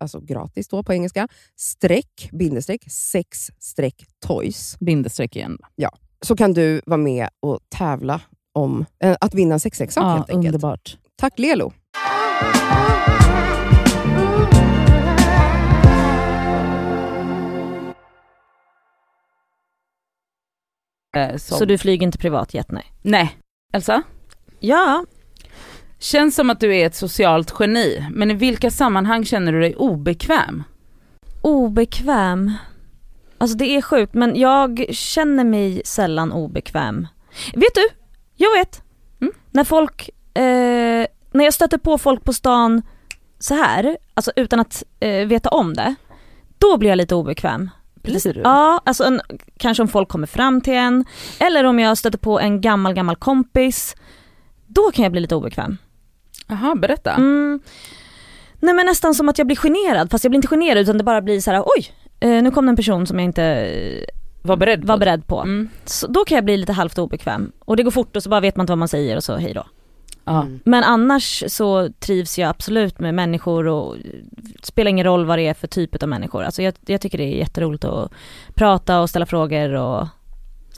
alltså gratis då på engelska, streck, bindestreck, sex streck toys. Bindestreck igen. Så kan du vara med och tävla om eh, att vinna en sexleksak Ja, helt enkelt. underbart. Tack Lelo! Eh, som- Så du flyger inte privatjet? Nej. Nej. Elsa? Ja, Känns som att du är ett socialt geni, men i vilka sammanhang känner du dig obekväm? obekväm. Alltså det är sjukt men jag känner mig sällan obekväm. Vet du? Jag vet. Mm. När folk, eh, när jag stöter på folk på stan så här, alltså utan att eh, veta om det, då blir jag lite obekväm. Blir du? Ja, alltså en, kanske om folk kommer fram till en, eller om jag stöter på en gammal gammal kompis, då kan jag bli lite obekväm. Jaha, berätta. Mm. Nej men nästan som att jag blir generad, fast jag blir inte generad utan det bara blir så här: oj, eh, nu kom det en person som jag inte eh, Var beredd var på beredd på. Mm. Så då kan jag bli lite halvt obekväm. Och det går fort och så bara vet man inte vad man säger och så hej då. Mm. Men annars så trivs jag absolut med människor och det spelar ingen roll vad det är för typ av människor. Alltså jag, jag tycker det är jätteroligt att prata och ställa frågor och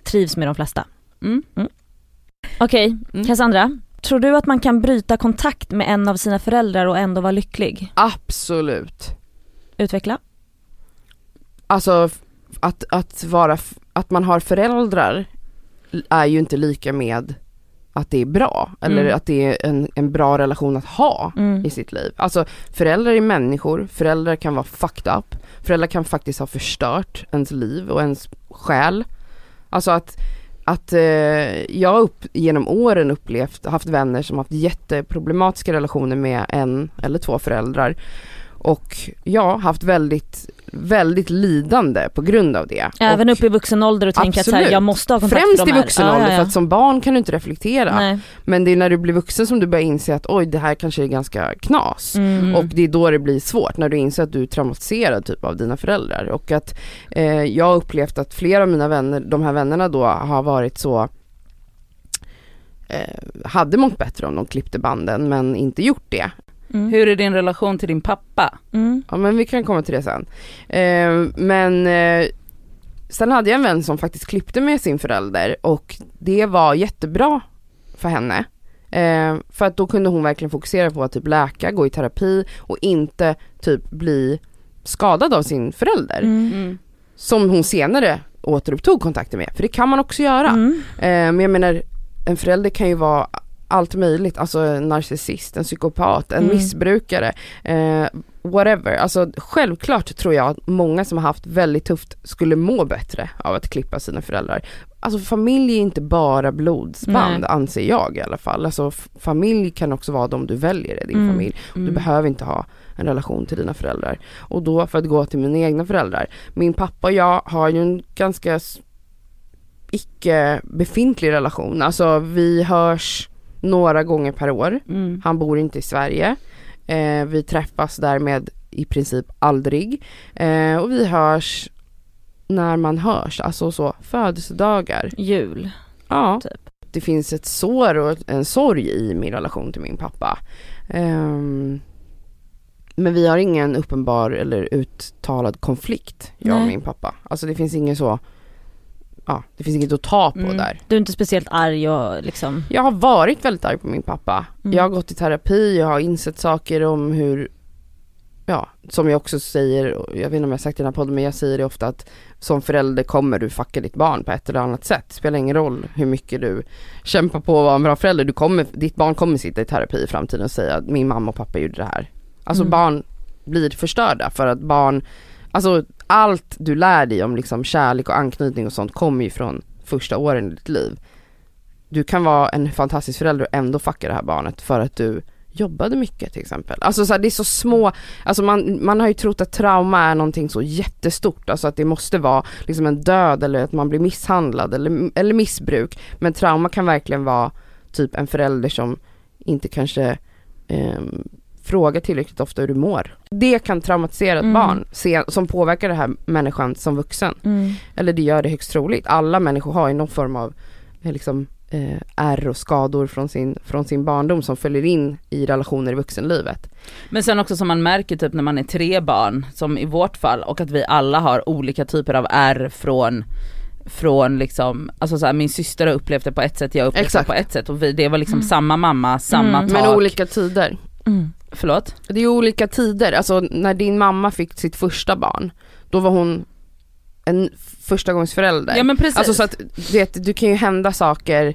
trivs med de flesta. Mm. Okej, Mm. Cassandra. Tror du att man kan bryta kontakt med en av sina föräldrar och ändå vara lycklig? Absolut. Utveckla. Alltså att, att, vara, att man har föräldrar är ju inte lika med att det är bra eller Mm. att det är en, en bra relation att ha Mm. i sitt liv. Alltså föräldrar är människor, föräldrar kan vara fucked up, föräldrar kan faktiskt ha förstört ens liv och ens själ. Alltså att, att eh, jag upp, genom åren upplevt, haft vänner som haft jätteproblematiska relationer med en eller två föräldrar. Och ja, haft väldigt väldigt lidande på grund av det. Även Och upp i vuxen ålder och tänka att så här, Absolut. jag måste ha kontakt Främst med i de här. vuxen Ja, ålder ja, för ja. att som barn kan du inte reflektera. Nej. Men det är när du blir vuxen som du börjar inse att oj det här kanske är ganska knas. Mm. Och det är då det blir svårt, när du inser att du är traumatiserad typ av dina föräldrar. Och att eh, jag har upplevt att flera av mina vänner, de här vännerna då har varit så eh, hade mått bättre om de klippte banden men inte gjort det. Mm. Hur är din relation till din pappa? Mm. Ja men vi kan komma till det sen. Eh, men eh, sen hade jag en vän som faktiskt klippte med sin förälder och det var jättebra för henne. Eh, för att då kunde hon verkligen fokusera på att typ läka, gå i terapi och inte typ bli skadad av sin förälder. Mm. Som hon senare återupptog kontakten med, för det kan man också göra. Mm. Eh, men jag menar, en förälder kan ju vara allt möjligt, alltså en narcissist, en psykopat, en Mm. missbrukare, eh, whatever. Alltså självklart tror jag att många som har haft väldigt tufft skulle må bättre av att klippa sina föräldrar. Alltså familj är inte bara blodsband Nej. anser jag i alla fall. Alltså familj kan också vara de du väljer i din Mm. familj. Du Mm. behöver inte ha en relation till dina föräldrar. Och då för att gå till mina egna föräldrar. Min pappa och jag har ju en ganska icke befintlig relation. Alltså vi hörs några gånger per år. Mm. Han bor inte i Sverige. Eh, vi träffas därmed i princip aldrig. Eh, och vi hörs när man hörs, alltså så födelsedagar. Jul. Ja. Typ. Det finns ett sår och en sorg i min relation till min pappa. Ehm, men vi har ingen uppenbar eller uttalad konflikt, jag och Nej. min pappa. Alltså det finns ingen så, ja det finns inget att ta på Mm. där. Du är inte speciellt arg och liksom. Jag har varit väldigt arg på min pappa. Mm. Jag har gått i terapi, jag har insett saker om hur, ja, som jag också säger, jag vet inte om jag sagt det i den här podden, men jag säger det ofta att som förälder kommer du fucka ditt barn på ett eller annat sätt. Det spelar ingen roll hur mycket du kämpar på att vara en bra förälder, du kommer, ditt barn kommer sitta i terapi i framtiden och säga att min mamma och pappa gjorde det här. Alltså Mm. barn blir förstörda för att barn, alltså allt du lär dig om liksom kärlek och anknytning och sånt kommer ju från första åren i ditt liv. Du kan vara en fantastisk förälder och ändå fucka det här barnet för att du jobbade mycket till exempel. Alltså så här, det är så små, alltså man, man har ju trott att trauma är någonting så jättestort, alltså att det måste vara liksom en död eller att man blir misshandlad eller, eller missbruk. Men trauma kan verkligen vara typ en förälder som inte kanske eh, frågar tillräckligt ofta hur du mår. Det kan traumatisera ett Mm. barn se, som påverkar den här människan som vuxen. Mm. Eller det gör det högst troligt. Alla människor har ju någon form av eh, liksom, eh, ärr och skador från sin, från sin barndom som följer in i relationer i vuxenlivet. Men sen också som man märker typ när man är tre barn, som i vårt fall, och att vi alla har olika typer av ärr från från liksom, alltså så här, min syster har upplevt det på ett sätt, jag har upplevt Exakt. det på ett sätt och vi, det var liksom Mm. samma mamma, samma Mm. tak. Men olika tider. Mm. Förlåt? Det är olika tider, alltså när din mamma fick sitt första barn, då var hon en förstagångsförälder. Ja men precis. Alltså så att, du vet, du kan ju hända saker,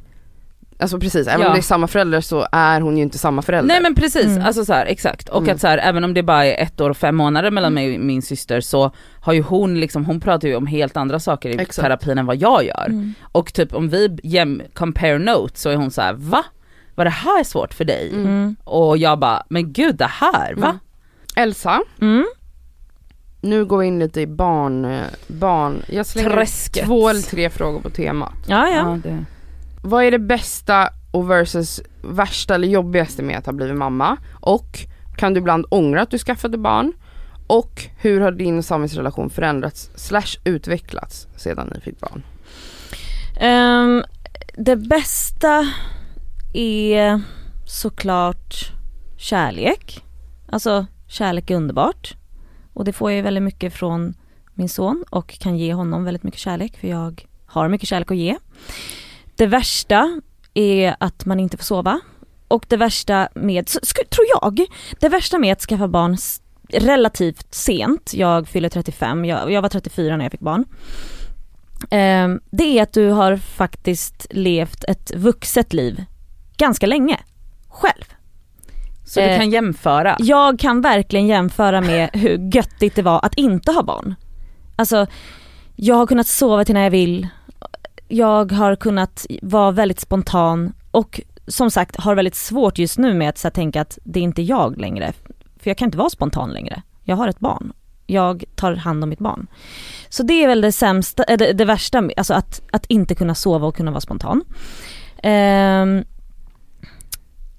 alltså precis, även Ja. om det är samma förälder så är hon ju inte samma förälder. Nej men precis, Mm. alltså så här, exakt. Och Mm. att så här, även om det bara är ett år och fem månader mellan mig och min syster så har ju hon liksom, hon pratar ju om helt andra saker i Exakt. terapin än vad jag gör. Mm. Och typ om vi jäm, compare notes så är hon så här: va? Var det här svårt för dig? Mm. Mm. Och jag bara, men gud det här, va? Mm. Elsa, Mm. nu går vi in lite i barn, eh, barn. jag slänger Träsket. två eller tre frågor på temat. Ja ja. det. Vad är det bästa och versus värsta eller jobbigaste med att ha blivit mamma? Och kan du ibland ångra att du skaffade barn? Och hur har din och Samis relation förändrats slash utvecklats sedan ni fick barn? Ehm, det bästa är såklart kärlek. Alltså kärlek är underbart. Och det får jag ju väldigt mycket från min son och kan ge honom väldigt mycket kärlek för jag har mycket kärlek att ge. Det värsta är att man inte får sova. Och det värsta med, tror jag, det värsta med att skaffa barn relativt sent, jag fyller 35, jag, jag var 34 när jag fick barn. Ehm, det är att du har faktiskt levt ett vuxet liv ganska länge, själv. Så du Eh, kan jämföra? Jag kan verkligen jämföra med hur göttigt det var att inte ha barn. Alltså, jag har kunnat sova till när jag vill, jag har kunnat vara väldigt spontan och som sagt har väldigt svårt just nu med att så här, tänka att det är inte jag längre. För jag kan inte vara spontan längre. Jag har ett barn. jag tar hand om mitt barn. Så det är väl det sämsta, äh, det, det värsta, alltså att, att inte kunna sova och kunna vara spontan. Ehm,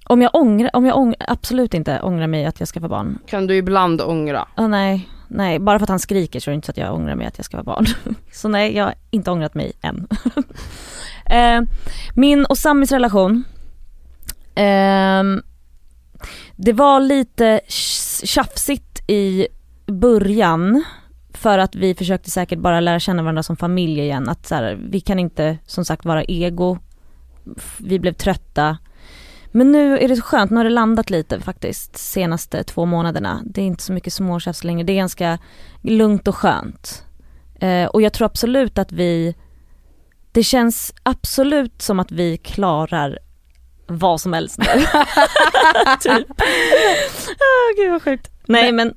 om jag ångrar, om jag ångrar, absolut inte ångrar mig att jag ska vara barn. Kan du ibland ångra? Åh nej, nej, bara för att han skriker så är det inte så att jag ångrar mig att jag ska vara barn. så nej, jag har inte ångrat mig än. Ehm, min och Samis relation, ehm, det var lite tj- tjafsigt i början för att vi försökte säkert bara lära känna varandra som familj igen. Att så här, vi kan inte som sagt vara ego. Vi blev trötta. Men nu är det så skönt, nu har det landat lite faktiskt senaste två månaderna. Det är inte så mycket småtjafs längre, det är ganska lugnt och skönt. Eh, och jag tror absolut att vi, det känns absolut som att vi klarar vad som helst nu. typ. oh, gud vad sjukt. Nej men,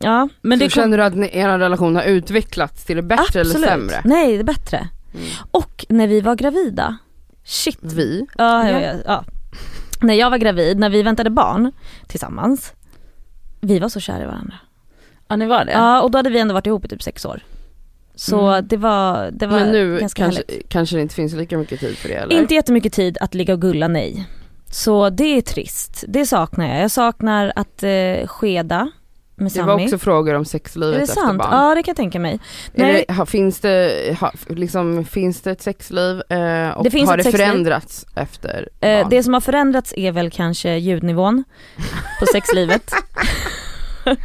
ja. Men så det kom, känner du att er relation har utvecklats till det bättre eller sämre? Nej det är bättre. Mm. Och när vi var gravida, shit. Vi? Ja, ja. Ja. Ja, ja. När jag var gravid, när vi väntade barn tillsammans, vi var så kära i varandra. ja ni var det? Ja och då hade vi ändå varit ihop i typ sex år. Så Mm. det var, det var Men nu ganska kanske, härligt. kanske det inte finns lika mycket tid för det eller? Inte jättemycket tid att ligga och gulla, nej. Så det är trist, det saknar jag. Jag saknar att eh, skeda med det var Sami. också frågor om sexlivet Är det efter sant? barn. Ja det kan jag tänka mig. Nej. det, ha, finns, det, ha, liksom, finns det ett sexliv eh, och Det finns har det sexliv. förändrats efter Eh, barn? det som har förändrats är väl kanske ljudnivån på sexlivet.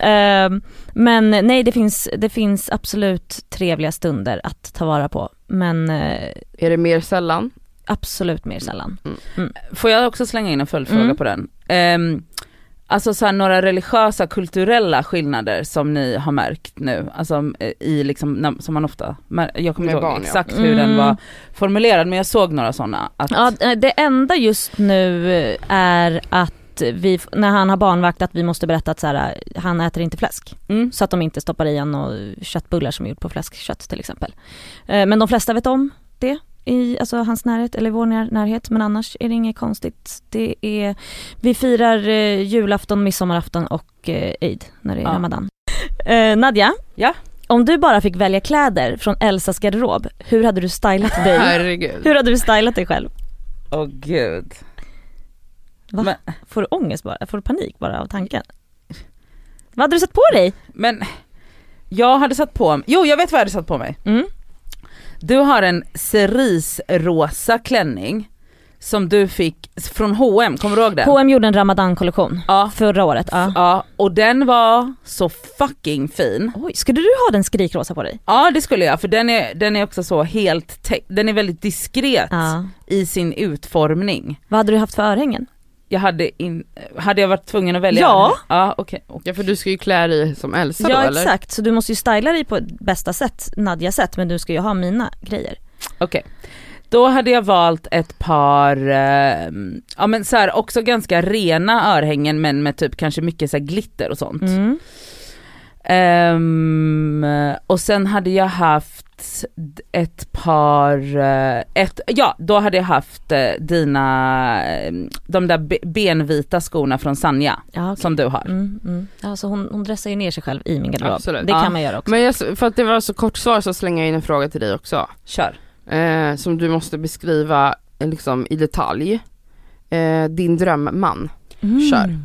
Ehm, men nej det finns, det finns absolut trevliga stunder att ta vara på. Men eh, Är det mer sällan? absolut mer sällan. Får jag också slänga in en följdfråga Mm. på den? Um, alltså så här, några religiösa, kulturella skillnader som ni har märkt nu, alltså eh, i liksom, som man ofta, mär- jag kommer inte ihåg barn, ja. exakt hur den Mm. var formulerad men jag såg några sådana. Att, Ja, eh, det enda just nu eh, är att vi, när han har barnvakt att vi måste berätta att så här, han äter inte fläsk. mm, Så att de inte stoppar i han och köttbullar som är gjort på fläskkött till exempel. Men de flesta vet om det i alltså, hans närhet eller vår när- närhet men annars är det inget konstigt. Det är, vi firar eh, julafton, midsommarafton och eh, Eid när det är Ja. ramadan. Eh, Nadja? Ja? Om du bara fick välja kläder från Elsas garderob, hur hade du stylat dig? Herregud. Hur hade du stylat dig själv? åh gud. Va? Men, Får du ångest bara? Får du panik bara av tanken? Vad hade du satt på dig? men jag hade satt på mig, jo jag vet vad jag hade satt på mig. Mm. Du har en cerisrosa klänning som du fick från H&M, kommer du ihåg den? H&M gjorde en ramadan-kollektion Ja. förra året. Ja. Ja, och den var så fucking fin. Oj, skulle du ha den skrikrosa på dig? Ja det skulle jag för den är, den är också så helt, den är väldigt diskret Ja. i sin utformning. Vad hade du haft för örhängen? Jag hade, in, hade jag varit tvungen att välja? Ja. Ja okej. Ja för du ska ju klä dig som Elsa då ja eller? exakt, så du måste ju styla dig på bästa sätt, Nadja sätt, men du ska ju ha mina grejer. Okej. Då hade jag valt ett par, eh, ja men så här, också ganska rena örhängen men med typ kanske mycket så här glitter och sånt. Mm. Ehm, och sen hade jag haft ett par, eh, ett, ja då hade jag haft eh, dina, eh, de där be- benvita skorna från Sanja Ja, okej. som du har. Mm, mm. Alltså hon, hon dressar ju ner sig själv i min garderob. Absolut. Det Ja. kan man göra också. Men jag, för att det var så kort svar så slänger jag in en fråga till dig också. Kör. Eh, som du måste beskriva liksom i detalj. Eh, din drömman. Mm. kör.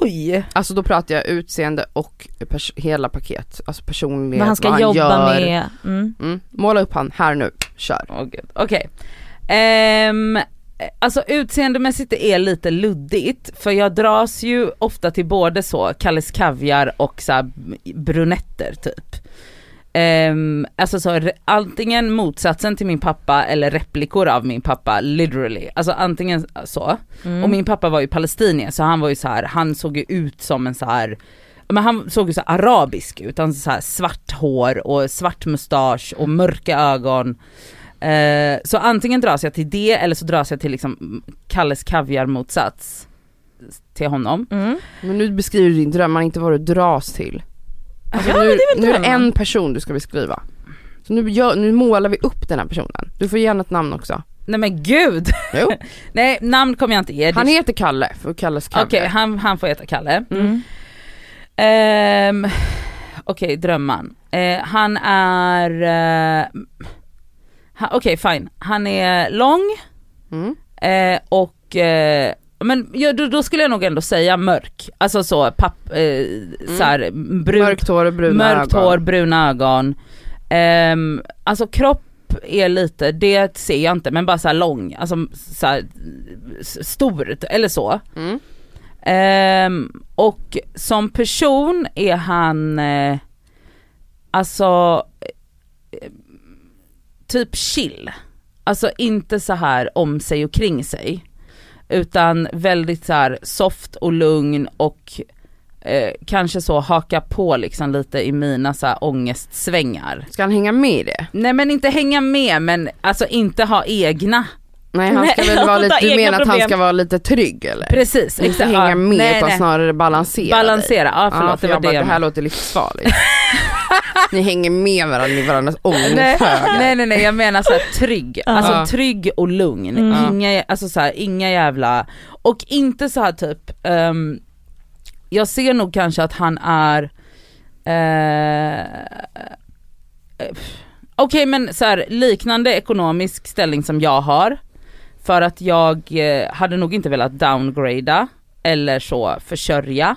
Oj! Alltså då pratar jag utseende och pers- hela paket. Alltså personlighet, Vad han ska vad jobba gör. med. Mm. Mm. Måla upp han här nu, kör. Åh gud. Okej. Ehm, alltså utseendemässigt är lite luddigt för jag dras ju ofta till både så Kalles Kaviar och så här brunetter typ. Ehm, alltså så antingen motsatsen till min pappa eller replikor av min pappa literally. Alltså antingen så. Mm. Och min pappa var ju palestinier så han var ju så här, han såg ju ut som en så här men han såg ju så arabisk ut, han så här svart hår och svart mustasch och mörka ögon. Eh, så antingen dras jag till det eller så dras jag till liksom Kalles kaviar motsats till honom. Mm. Men nu beskriver du din drömman, inte vad du dras till. Alltså Ja, nu, men det är väl nu är det en person du ska beskriva. Så nu, gör, nu målar vi upp den här personen. Du får gärna ett namn också. Nej men gud! Jo. Nej namn kommer jag inte ge. Han heter Kalle, för Kalles Kalle. Okej han, han får heta Kalle. Mm. Ehm, okej drömman. Eh, han är, ha- okej fine, han är lång Mm. eh, och men ja, då, då skulle jag nog ändå säga mörk, alltså så papp, eh, så här, brun, Mörkt hår bruna mörkt ögon. hår, bruna ögon. Ehm, alltså kropp är lite, det ser jag inte men bara så lång, alltså så här, stor eller så. Mm. Ehm, och som person är han, eh, alltså, eh, typ chill. Alltså inte så här om sig och kring sig. Utan väldigt så här soft och lugn och eh, kanske så haka på liksom lite i mina så här ångestsvängar. Ska han hänga med i det? Nej men inte hänga med men alltså inte ha egna. Nej han ska Nej, väl vara lite, du menar att han problem. ska vara lite trygg eller? Precis, Inte exakt. hänga Ja, med nej, utan nej. snarare balansera dig. Balansera, ja förlåt Ja, för det var jag bara, det jag det här låter livsfarligt. Ni hänger med varandra i varandras Nej, ångesthögar. nej nej nej jag menar så här trygg, alltså trygg och lugn, Mm. inga, alltså så här, inga jävla, och inte så här typ, ehm, jag ser nog kanske att han är, eh, okej men så här, liknande ekonomisk ställning som jag har, för att jag eh, hade nog inte velat downgrada eller så försörja.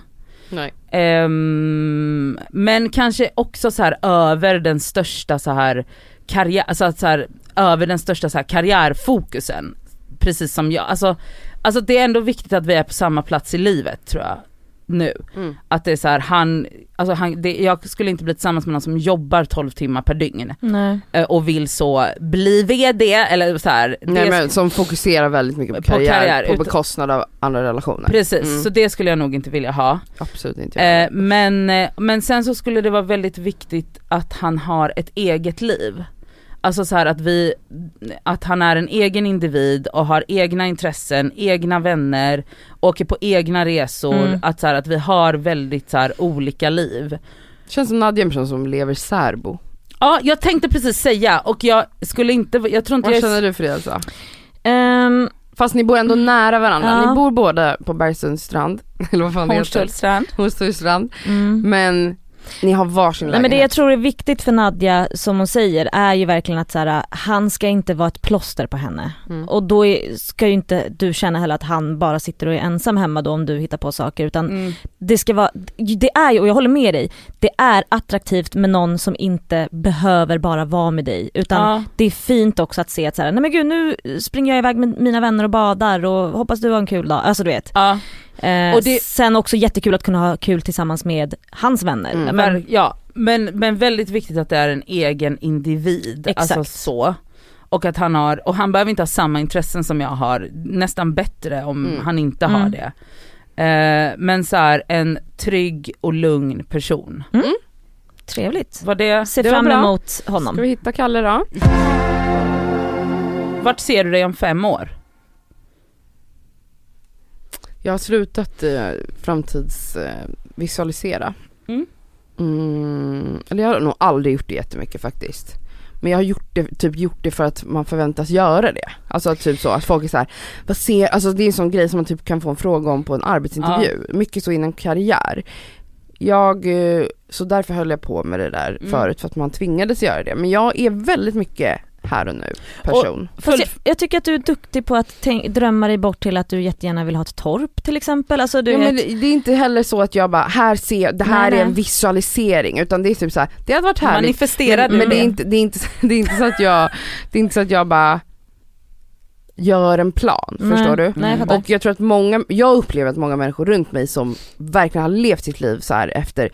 Nej. Um, men kanske också så här över den största så här karriär, alltså så här, över den största så här karriärfokusen. Precis som jag, alltså, alltså det är ändå viktigt att vi är på samma plats i livet tror jag. Nu. Mm. Att det är så här, han, alltså han, det, jag skulle inte bli tillsammans med någon som jobbar 12 timmar per dygn Nej. eh, och vill så bli VD eller så här. Nej det- men som fokuserar väldigt mycket på På karriär, karriär, på bekostnad av andra relationer. Precis, Mm. så det skulle jag nog inte vilja ha. Absolut inte. Eh, men, eh, men sen så skulle det vara väldigt viktigt att han har ett eget liv. Alltså så här att vi, att han är en egen individ och har egna intressen, egna vänner, åker på egna resor, Mm. att, så här, att vi har väldigt så här, olika liv. Känns som Nadja är en person som lever särbo. Ja jag tänkte precis säga och jag skulle inte, jag tror inte Vad jag känner du för det Elsa? Ehm, Fast ni bor ändå nära varandra, Ja. ni bor båda på Bergsunds strand, eller vad fan det heter. Hornstullstrand. Hornstulls strand. mm. Men ni har varsin Nej men det jag lägenhet. tror är viktigt för Nadja, som hon säger, är ju verkligen att så här, han ska inte vara ett plåster på henne. Mm. Och då ska ju inte du känna heller att han bara sitter och är ensam hemma då om du hittar på saker utan Mm. det ska vara, det är ju, och jag håller med dig, det är attraktivt med någon som inte behöver bara vara med dig utan Ja. det är fint också att se att så här, nej men gud nu springer jag iväg med mina vänner och badar och hoppas du har en kul dag, alltså du vet. Ja. Eh, Och det- Sen också jättekul att kunna ha kul tillsammans med hans vänner. Mm. Men, ja, men, men väldigt viktigt att det är en egen individ. Exakt. Alltså så. Och att han har, och han behöver inte ha samma intressen som jag har, nästan bättre om Mm. han inte har Mm. det. Eh, men så här, en trygg och lugn person. trevligt. Var det, Ser Det fram emot honom. Ska vi hitta Kalle då? vart ser du dig om fem år? Jag har slutat eh, framtidsvisualisera. Eh. Mm. Mm, eller jag har nog aldrig gjort det jättemycket faktiskt. Men jag har gjort det, typ gjort det för att man förväntas göra det. Alltså typ så att folk är så här, vad ser, alltså det är en sån grej som man typ kan få en fråga om på en arbetsintervju. Mycket så inom karriär. Jag, eh, så därför höll jag på med det där Mm. förut för att man tvingades göra det. Men jag är väldigt mycket här och nu person. Fast jag, jag tycker att du är duktig på att tänk, drömma dig bort till att du jättegärna vill ha ett torp till exempel. Alltså du ja, men vet, det, det är inte heller så att jag bara, här ser, det här Nej, är en nej. visualisering utan det är typ så här, det hade varit härligt Manifesterar men, du men det, är det? inte, det, är inte, det är inte så att jag, det är inte så att jag bara gör en plan, Nej, förstår du? Nej, jag. Och jag tror att många, jag upplever att många människor runt mig som verkligen har levt sitt liv så här efter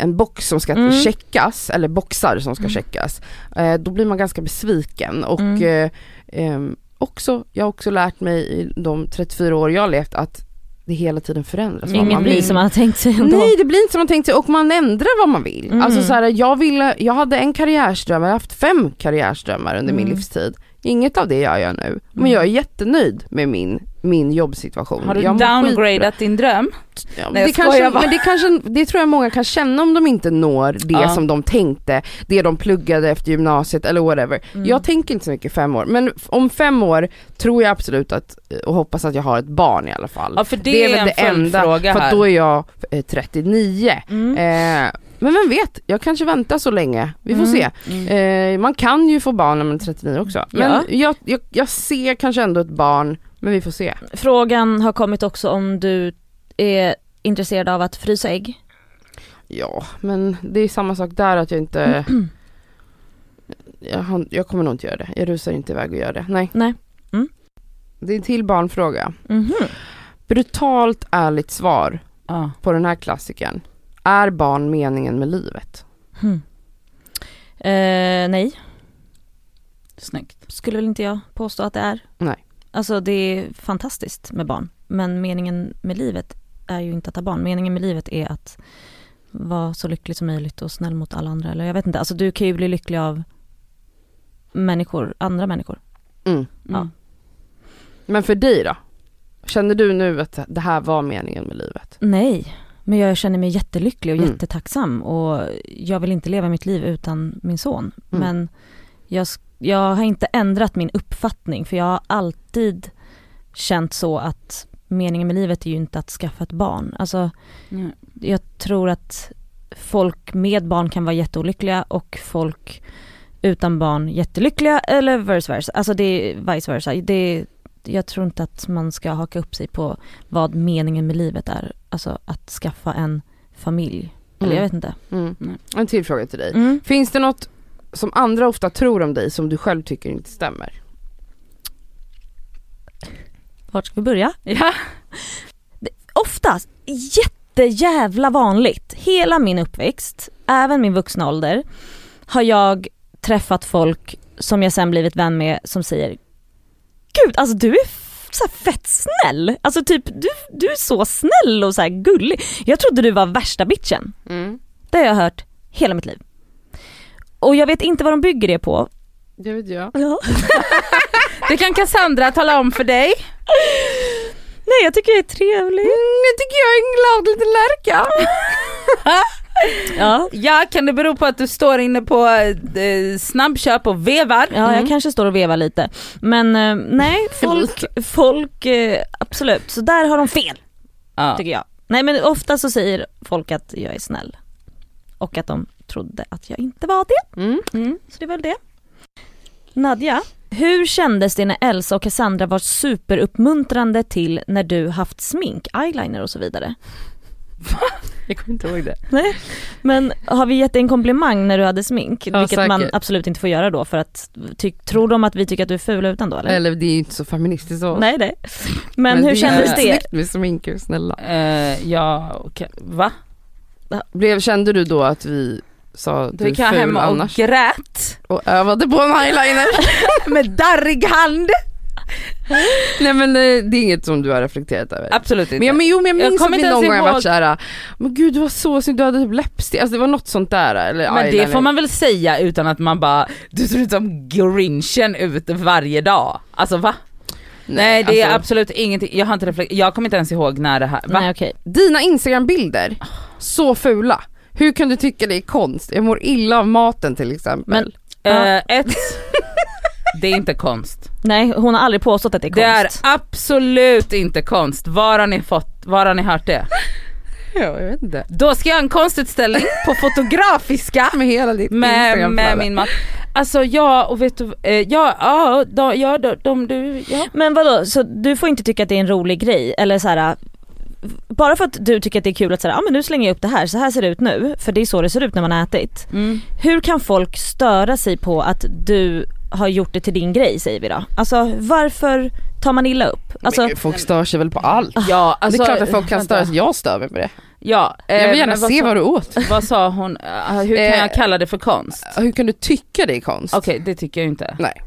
en box som ska Mm. checkas, eller boxar som ska Mm. checkas, eh, då blir man ganska besviken och Mm. eh, ehm, också, jag har också lärt mig i de 34 år jag har levt att det hela tiden förändras. Inget man blir vill. som man har tänkt sig ändå. Nej det blir inte som man tänkt sig och man ändrar vad man vill. Mm. Alltså så här, jag, ville, jag hade en karriärsdröm, jag har haft fem karriärsdrömmar under min Mm. livstid. Inget av det gör jag nu. Men Mm. jag är jättenöjd med min, min jobbsituation. Har du jag downgradat din dröm? Ja, Nej, det, kanske, men det, kanske, det tror jag många kan känna om de inte når det Ja. som de tänkte, det de pluggade efter gymnasiet eller whatever. Mm. Jag tänker inte så mycket fem år, men om fem år tror jag absolut att, och hoppas att jag har ett barn i alla fall. Ja för det, är, väl en det enda, för då är jag eh, 39. Mm. Eh, Men vem vet, jag kanske väntar så länge. Vi får Mm. se. Mm. Eh, man kan ju få barn när man är 39 också. Men Ja. jag, jag, jag ser kanske ändå ett barn, men vi får se. Frågan har kommit också om du är intresserad av att frysa ägg. Ja, men det är samma sak där att jag inte jag, jag kommer nog inte göra det. Jag rusar inte iväg och gör det. Nej. Nej. Mm. Det är en till barnfråga. Mhm. Brutalt ärligt svar Ja. på den här klassiken. Är barn meningen med livet? Hmm. Eh, nej, Snyggt. skulle väl inte jag påstå att det är. Nej. Alltså det är fantastiskt med barn. Men meningen med livet är ju inte att ha barn. Meningen med livet är att vara så lycklig som möjligt och snäll mot alla andra. Eller jag vet inte, alltså du kan ju bli lycklig av människor, andra människor. Mm. Ja. Men för dig då? Känner du nu att det här var meningen med livet? Nej, men jag känner mig jättelycklig och Mm. jättetacksam och jag vill inte leva mitt liv utan min son. Mm. Men jag, jag har inte ändrat min uppfattning för jag har alltid känt så att meningen med livet är ju inte att skaffa ett barn. Alltså Mm. jag tror att folk med barn kan vara jätteolyckliga och folk utan barn jättelyckliga eller vice versa. Alltså det är vice versa. Det, jag tror inte att man ska haka upp sig på vad meningen med livet är. Alltså att skaffa en familj. Eller jag vet inte. Mm. En till fråga till dig. Mm. Finns det något som andra ofta tror om dig som du själv tycker inte stämmer? Vart ska vi börja? Ja. Oftast jättejävla vanligt. Hela min uppväxt, även min vuxna ålder, har jag träffat folk som jag sen blivit vän med som säger Gud, alltså du är så fett snäll. Alltså typ, du, du är så snäll och så här gullig. Jag trodde du var värsta bitchen. Mm. Det har jag hört hela mitt liv. Och jag vet inte vad de bygger det på. Det vet jag. Ja. Det kan Cassandra tala om för dig. Nej jag tycker jag är trevlig. Nu tycker jag är en glad liten lärka. Ja, Ja, kan det bero på att du står inne på eh, snabbköp och vevar? ja jag Mm. kanske står och vevar lite. Men eh, nej, folk, folk eh, absolut. Så där har de fel Ja. tycker jag. Nej men ofta så säger folk att jag är snäll. Och att de trodde att jag inte var det. Mm. Mm, så det är väl det. Nadja, hur kändes det när Elsa och Cassandra var superuppmuntrande till när du haft smink, eyeliner och så vidare? Jag kommer inte ihåg det. Nej, men har vi gett dig en komplimang när du hade smink? Ja, vilket man säkert. absolut inte får göra då för att ty- tror de att vi tycker att du är ful utan då eller? Eller det är ju inte så feministiskt så. Nej nej. Men, hur det är kändes det? Snyggt med sminkar, snälla. Eh, ja, okej. Va? Blev, kände du då att vi sa Du du gick är jag ful hem och annars? grät Och övade på en eyeliner? med darrig hand. Nej men eh, det är inget som du har reflekterat över. Absolut inte. Men, jag, men jo men jag Jag minns att kommer vi någon gång har varit såhär, men gud du var så snygg, du hade typ läppstift, alltså det var något sånt där eller Men det får man väl säga utan att man bara, du ser ut som grinchen ute varje dag. Alltså va? Nej det är alltså, absolut ingenting, jag har inte reflekterat, jag kommer inte ens ihåg när det här, va? Nej okej. Dina instagrambilder, så fula. Hur kan du tycka det är konst? Jag mår illa av maten till exempel. Men- Eh, ett, det är inte konst. Nej hon har aldrig påstått att det är Det är konst. absolut inte konst. Var har ni fått, var har ni hört det? ja, jag vet inte. Då ska jag ha en konstutställning på Fotografiska Med hela ditt med, med min mat. Alltså ja och vet du, eh, ja, ja, de, ja de, de, du, ja. Men vadå, så du får inte tycka att det är en rolig grej eller så här. Bara för att du tycker att det är kul att säga, ja men nu slänger jag upp det här, så här ser det ut nu, för det är så det ser ut när man har ätit. Mm. Hur kan folk störa sig på att du har gjort det till din grej säger vi då? Alltså varför tar man illa upp? Alltså, Men folk stör sig väl på allt? Ja, alltså, det är klart att folk kan störa sig, jag stör mig på det. Ja, eh, Jag vill gärna men vad se sa- vad du åt. Vad sa hon, Eh, hur kan Eh, jag kalla det för konst? Hur kan du tycka det är konst? Okej det tycker jag inte. Nej,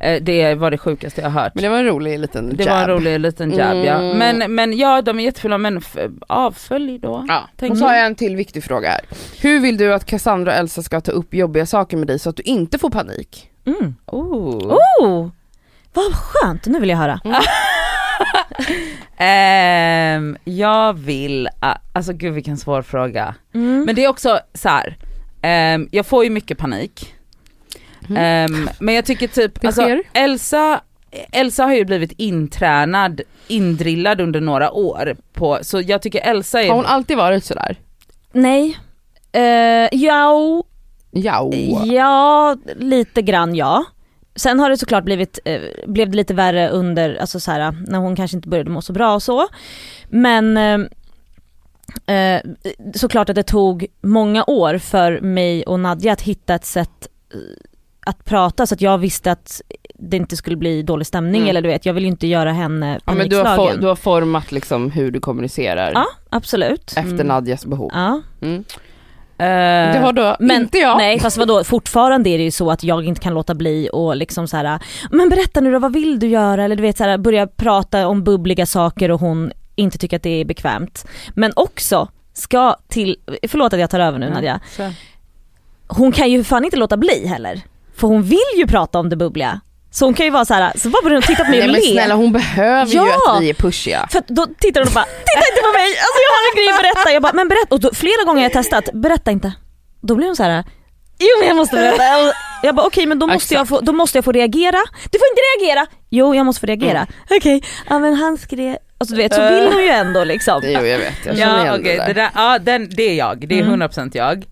Eh, det var det sjukaste jag hört. men det var en rolig liten Det jab. var en rolig liten jab ja. Mm. Men, men ja de är jättefula men avfölj då. Ja, och så har jag en till viktig fråga här. Hur vill du att Cassandra och Elsa ska ta upp jobbiga saker med dig så att du inte får panik? Mm. Oh. Oh! Vad skönt, nu vill jag höra. Ehm, jag vill, alltså gud vilken svår fråga. Mm. Men det är också så här. ehm, jag får ju mycket panik. Ehm, men jag tycker typ, alltså. Elsa, Elsa har ju blivit intränad, indrillad under några år på, så jag tycker Elsa är Har hon alltid varit sådär? Nej, Eh, ja, Ja. ja, lite grann ja. Sen har det såklart blivit, eh, blev det lite värre under, alltså så här, när hon kanske inte började må så bra och så. Men eh, eh, såklart att det tog många år för mig och Nadja att hitta ett sätt eh, att prata så att jag visste att det inte skulle bli dålig stämning Mm. eller du vet, jag vill ju inte göra henne Ja men du har, for, du har format liksom hur du kommunicerar Ja, absolut. efter Mm. Nadjas behov. Ja. Mm. Eh, Det har då Men, inte jag. Nej fast vadå, fortfarande är det ju så att jag inte kan låta bli och liksom så här, men berätta nu då, vad vill du göra? Eller du vet så här, börja prata om bubbliga saker och hon inte tycker att det är bekvämt. Men också ska till, förlåt att jag tar över nu Nadja, så. hon kan ju fan inte låta bli heller. För hon vill ju prata om det bubbliga. Så hon kan ju vara så här, så bara börjar hon titta på mig Nej och men le. snälla hon behöver ju Ja! att vi är pushiga. För då tittar hon och bara, titta inte på mig, alltså jag har en grej att berätta. Jag bara, men berätta. Och då, flera gånger har jag testat, berätta inte. Då blir hon så här. jo men jag måste berätta. Jag bara okej men då måste, jag få, då måste jag få reagera. Du får inte reagera! Jo jag måste få reagera. Mm. Okej, ja men han skrev, alltså du vet så vill hon ju ändå liksom. Jo jag vet, jag känner Ja igen okej, det det där. där, ja den, det är jag, det är Mm. 100% jag.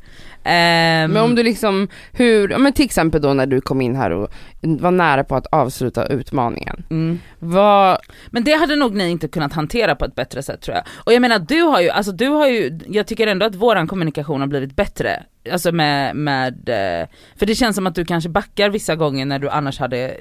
Ehm, Men om du liksom, hur, men till exempel då när du kom in här och var nära på att avsluta utmaningen. mm. Vad, Men det hade nog ni inte kunnat hantera på ett bättre sätt tror jag. Och jag menar du har ju, alltså du har ju, jag tycker ändå att våran kommunikation har blivit bättre. Alltså med, med, eh, för det känns som att du kanske backar vissa gånger när du annars hade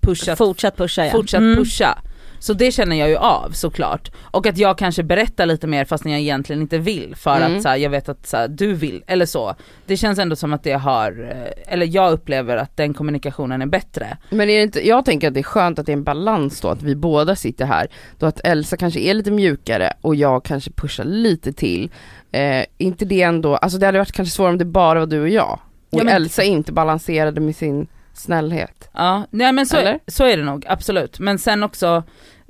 pushat, Fortsätt pusha ja. fortsatt Mm. pusha. Så det känner jag ju av såklart. Och att jag kanske berättar lite mer fast jag egentligen inte vill för Mm. att så här, jag vet att så här, du vill, eller så. Det känns ändå som att det har, eh, eller jag upplever att den kommunikationen är bättre. men är det inte, jag tänker att det är skönt att det är en balans då, att vi båda sitter här. Då att Elsa kanske är lite mjukare och jag kanske pushar lite till. Eh, inte det ändå, alltså det hade varit kanske svårare om det bara var du och jag. Och Ja, men- Elsa inte balanserade med sin snällhet. Ja, nej men så, Eller? så är det nog, absolut. Men sen också,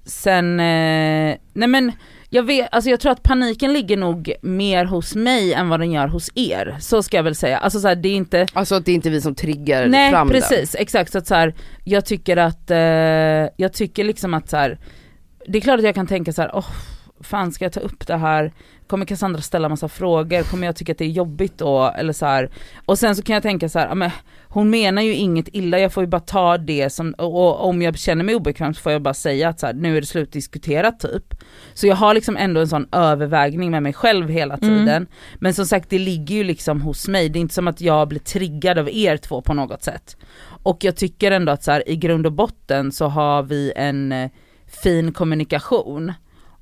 sen, eh, nej men jag vet, alltså jag tror att paniken ligger nog mer hos mig än vad den gör hos er. Så ska jag väl säga. Alltså så här, det är inte, Alltså att det är inte vi som triggar nej fram den. precis, exakt. Så att så här, jag tycker att, eh, jag tycker liksom att så här, det är klart att jag kan tänka så här, åh, fan ska jag ta upp det här? Kommer Cassandra ställa massa frågor? Kommer jag tycka att det är jobbigt då? Eller så här. Och sen så kan jag tänka så här, ja, men hon menar ju inget illa, jag får ju bara ta det som, och, om jag känner mig obekväm så får jag bara säga att så här, nu är det slutdiskuterat typ. Så jag har liksom ändå en sån övervägning med mig själv hela Mm. tiden. Men som sagt det ligger ju liksom hos mig, det är inte som att jag blir triggad av er två på något sätt. Och jag tycker ändå att så här, i grund och botten så har vi en eh, fin kommunikation.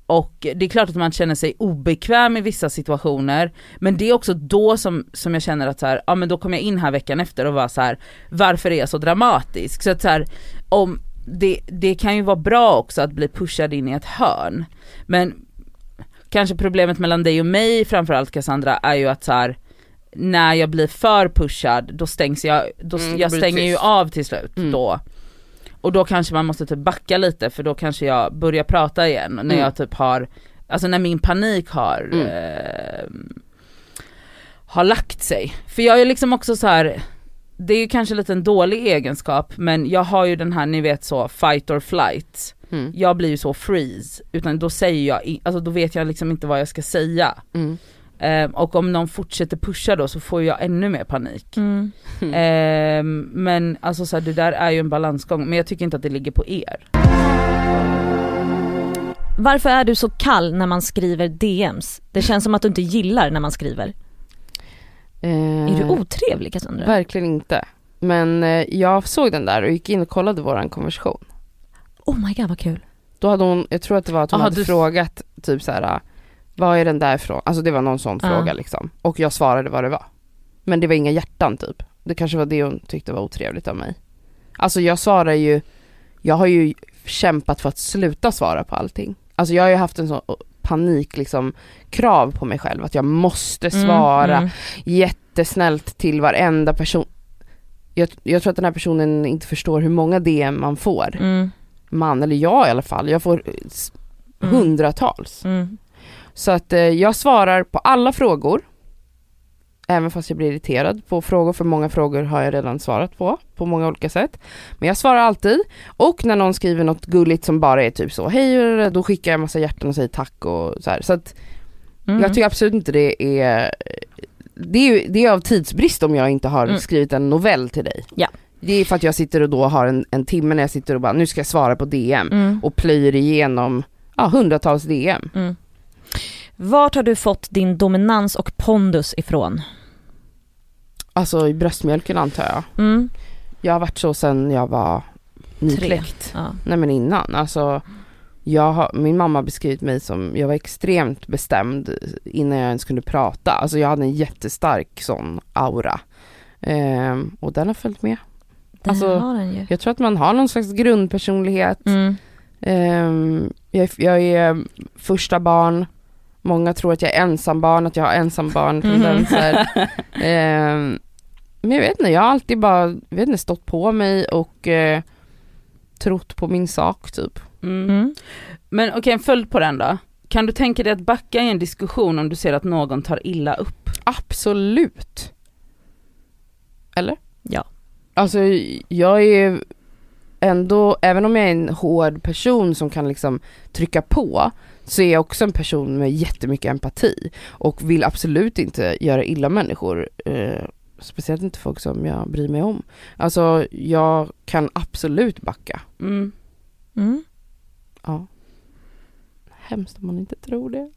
Och det är klart att man känner sig obekväm i vissa situationer, men det är också då som, som jag känner att så här, ja men då kommer jag in här veckan efter och var så här, varför är jag så dramatisk? Så att så här, om, det, det kan ju vara bra också att bli pushad in i ett hörn. Men kanske problemet mellan dig och mig framförallt Cassandra är ju att så här, när jag blir för pushad då stängs jag, då, Mm, jag stänger ju av till slut Mm. då. Och då kanske man måste typ backa lite för då kanske jag börjar prata igen när Mm. jag typ har, alltså när min panik har Mm. eh, har lagt sig. För jag är liksom också så här. det är ju kanske lite en dålig egenskap men jag har ju den här ni vet så fight or flight. Mm. Jag blir ju så freeze, utan då säger jag, alltså då vet jag liksom inte vad jag ska säga. Mm. Ehm, och om någon fortsätter pusha då så får jag ännu mer panik. Mm. Ehm, men alltså så här, det där är ju en balansgång, men jag tycker inte att det ligger på er. Varför är du så kall när man skriver DMs? Det känns som att du inte gillar när man skriver. Eh, Är du otrevlig Cassandra? Verkligen inte. Men eh, jag såg den där och gick in och kollade våran konversation. Oh my god vad kul. Då hade hon, jag tror att det var att hon Aha, hade du- frågat typ så här. Vad är den där ifrån? Alltså det var någon sån Ja. fråga liksom. Och jag svarade vad det var. Men det var inga hjärtan typ. Det kanske var det hon tyckte var otrevligt av mig. Alltså jag svarar ju, jag har ju kämpat för att sluta svara på allting. Alltså jag har ju haft en sån panik liksom krav på mig själv att jag måste svara Mm, mm. jättesnällt till varenda person. Jag, jag tror att den här personen inte förstår hur många DM man får. Mm. Man, eller jag i alla fall. Jag får eh, Mm. hundratals. Mm. Så att eh, jag svarar på alla frågor. Även fast jag blir irriterad på frågor, för många frågor har jag redan svarat på, på många olika sätt. Men jag svarar alltid. Och när någon skriver något gulligt som bara är typ så, hej, då skickar jag massa hjärtan och säger tack och så här. Så att Mm. jag tycker absolut inte det är det är, det är av tidsbrist om jag inte har Mm. skrivit en novell till dig. Ja. Det är för att jag sitter och då har en, en timme när jag sitter och bara, nu ska jag svara på DM Mm. och plöjer igenom ja, hundratals DM. Vart har du fått din dominans och pondus ifrån? Alltså i bröstmjölken antar jag. Mm. Jag har varit så sen jag var nykläckt. Ja. Nej men innan, alltså jag har, min mamma har beskrivit mig som, jag var extremt bestämd innan jag ens kunde prata. Alltså jag hade en jättestark sån aura. Ehm, och den har följt med. Det Alltså, har den ju. Jag tror att man har någon slags grundpersonlighet. Mm. Ehm, jag, jag är första barn. Många tror att jag är ensambarn, att jag har ensambarn-tendenser. Ehm, men jag vet inte, jag har alltid bara vet inte, stått på mig och eh, trott på min sak typ. Mm. Mm. Men okej, en följd på den då. Kan du tänka dig att backa i en diskussion om du ser att någon tar illa upp? Absolut. Eller? Ja. Alltså jag är ändå, även om jag är en hård person som kan liksom trycka på, så är jag också en person med jättemycket empati och vill absolut inte göra illa människor. Eh, speciellt inte folk som jag bryr mig om. Alltså jag kan absolut backa. Mm. Mm. Ja. Hemskt om man inte tror det.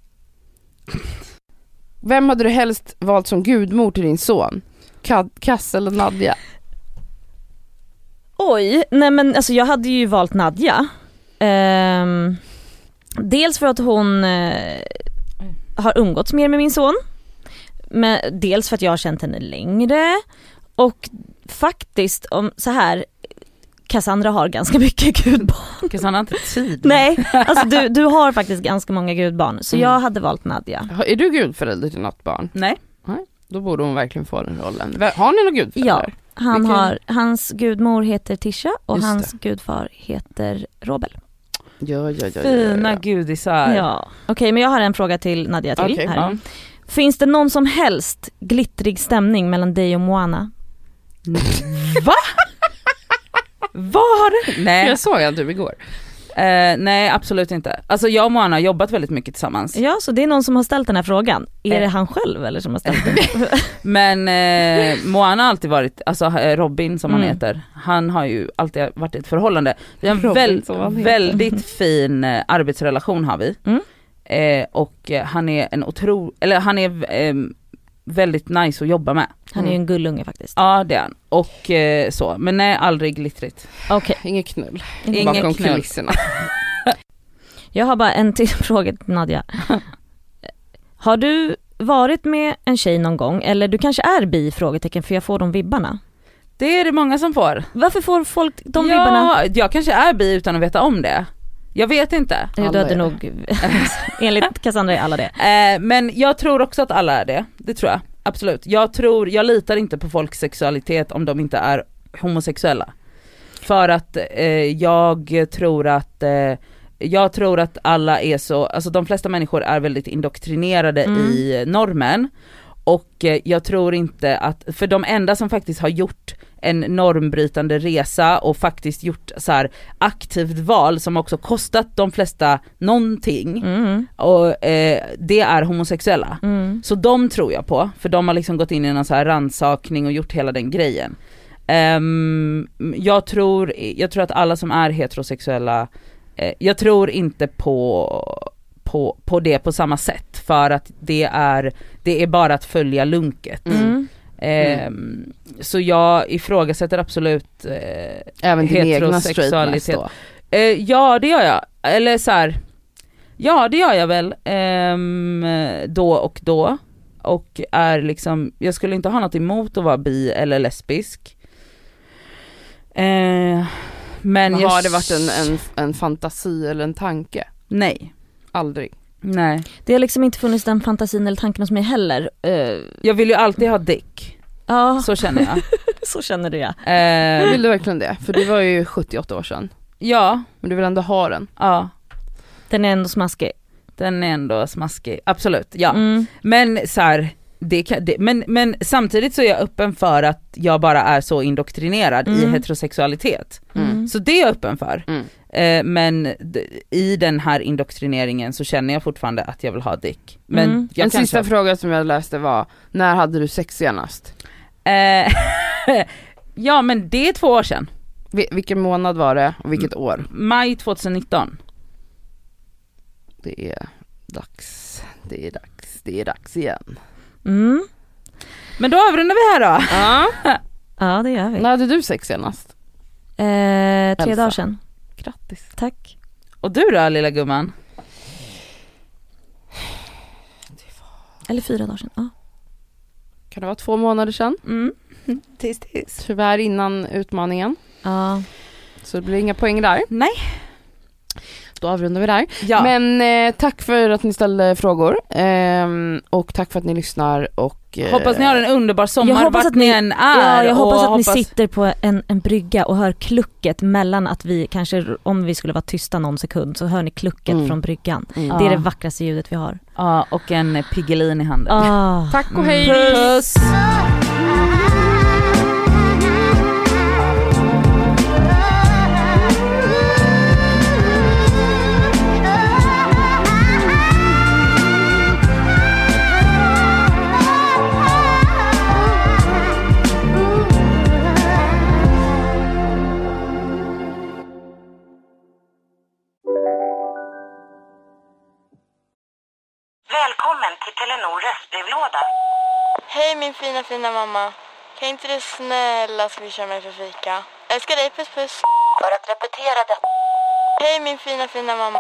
Vem hade du helst valt som gudmor till din son? Kad, Kass eller Nadja? Oj, nej men alltså jag hade ju valt Nadja. Ehm, dels för att hon eh, har umgåtts mer med min son. Men dels för att jag har känt henne längre. Och faktiskt, om så här Cassandra har ganska mycket gudbarn. Cassandra har inte tid. Nej, alltså du, du har faktiskt ganska många gudbarn. Så Mm. jag hade valt Nadja. Är du gudförälder till något barn? Nej. Då borde hon verkligen få den rollen. Har ni någon gudförälder? Han Vilken- har, hans gudmor heter Tisha och Just hans gudfar heter Robel. Ja, ja, ja. Fina ja, ja. gudisar. Ja. Okej men jag har en fråga till Nadja till Okej, här. Ja. Finns det någon som helst glittrig stämning mellan dig och Moana? Va? Vad har du? Nej. Jag såg han typ igår. Eh, nej absolut inte. Alltså jag och Moana har jobbat väldigt mycket tillsammans. Ja så det är någon som har ställt den här frågan. Är Eh. det han själv eller som har ställt den? Men eh, Moana har alltid varit, alltså eh, Robin som han Mm. heter, han har ju alltid varit i ett förhållande. Vi har en Robin väl, han väldigt fin eh, arbetsrelation har vi. Mm. Eh, och han är en otro, eller han är väldigt nice att jobba med. Han är ju en gullunge faktiskt. Ja det är han. Och eh, så, men nej aldrig glittrigt. Okej, Inget knull Inget bakom knull. kulisserna. jag har bara en till fråga till Nadja. Har du varit med en tjej någon gång eller du kanske är bi? Frågetecken för jag får de vibbarna. Det är det många som får. Varför får folk de ja, vibbarna? jag kanske är bi utan att veta om det. Jag vet inte. Du Alla hade är nog, enligt Cassandra är alla det. Eh, men jag tror också att alla är det, det tror jag. Absolut. Jag tror, jag litar inte på folks sexualitet om de inte är homosexuella. För att eh, jag tror att eh, jag tror att alla är så, alltså de flesta människor är väldigt indoktrinerade Mm. i normen. Och eh, jag tror inte att, för de enda som faktiskt har gjort en normbrytande resa och faktiskt gjort så här aktivt val som också kostat de flesta någonting Mm. och eh, det är homosexuella. Mm. Så de tror jag på, för de har liksom gått in i någon så här rannsakning och gjort hela den grejen. Ehm, jag, tror, jag tror att alla som är heterosexuella, eh, jag tror inte på, på, på det på samma sätt för att det är, det är bara att följa lunket. Mm. Ehm, Så jag ifrågasätter absolut eh, Även din egna Heterosexualitet. då. Eh, ja det gör jag, eller så här. ja det gör jag väl ehm, då och då. Och är liksom, jag skulle inte ha något emot att vara bi eller lesbisk. Eh, men Men jag, har det varit en, en, en fantasi eller en tanke? Nej, Aldrig. nej. Det har liksom inte funnits den fantasin eller tanken hos mig heller. Eh, Jag vill ju alltid ha dick, ja, så känner jag. så känner du ja. Eh, Vill du verkligen det? För det var ju 78 år sedan. ja, Men du vill ändå ha den? ja. Den är ändå smaskig. Den är ändå smaskig, absolut, ja. Mm. Men så här, det kan, det, men, men samtidigt så är jag öppen för att jag bara är så indoktrinerad i Mm. heterosexualitet. Mm. Så det är jag öppen för. Mm. Eh, men i den här indoktrineringen så känner jag fortfarande att jag vill ha dick. Men Mm. en sista fråga som jag läste var, när hade du sex senast? Eh, ja men det är två år sedan. Vi, vilken månad var det och vilket år? Maj 2019. Det är dags, det är dags, det är dags igen. Mm. Men då avrundar vi här då. Ja. Ja det gör vi. När hade du sex senast? Eh, tre Elsa. dagar sedan. Grattis. Tack. Och du då lilla gumman? Eller fyra dagar sedan. Ja. Kan det vara två månader sedan? Mm. Tis, tis. Tyvärr innan utmaningen. ja. Så det blir inga poäng där. Nej. Då avrundar vi där. Ja. Men eh, tack för att ni ställde frågor. Ehm, och tack för att ni lyssnar och... eh, Hoppas ni har en underbar sommar Jag hoppas vart att ni- än är. Ja, jag hoppas att ni sitter på en, en brygga och hör klucket mellan att vi kanske, om vi skulle vara tysta någon sekund så hör ni klucket Mm. från bryggan. Mm. Det är det vackraste ljudet vi har. Ja, och en Piggelin i handen. Ah. Tack och hej! Puss! Välkommen till Telenor röstbrevlåda. Hej min fina fina mamma. Kan inte du snälla swisha mig för fika? Älskar dig, puss puss. För att repetera detta. Hej min fina fina mamma.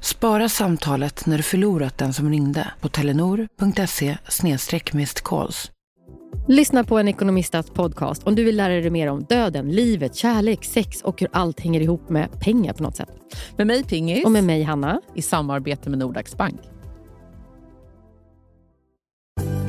Spara samtalet när du förlorat den som ringde på telenor.se calls. Lyssna på en ekonomistats podcast om du vill lära dig mer om döden, livet, kärlek, sex och hur allt hänger ihop med pengar på något sätt. Med mig Pingis Och med mig Hanna. i samarbete med Nordax Bank.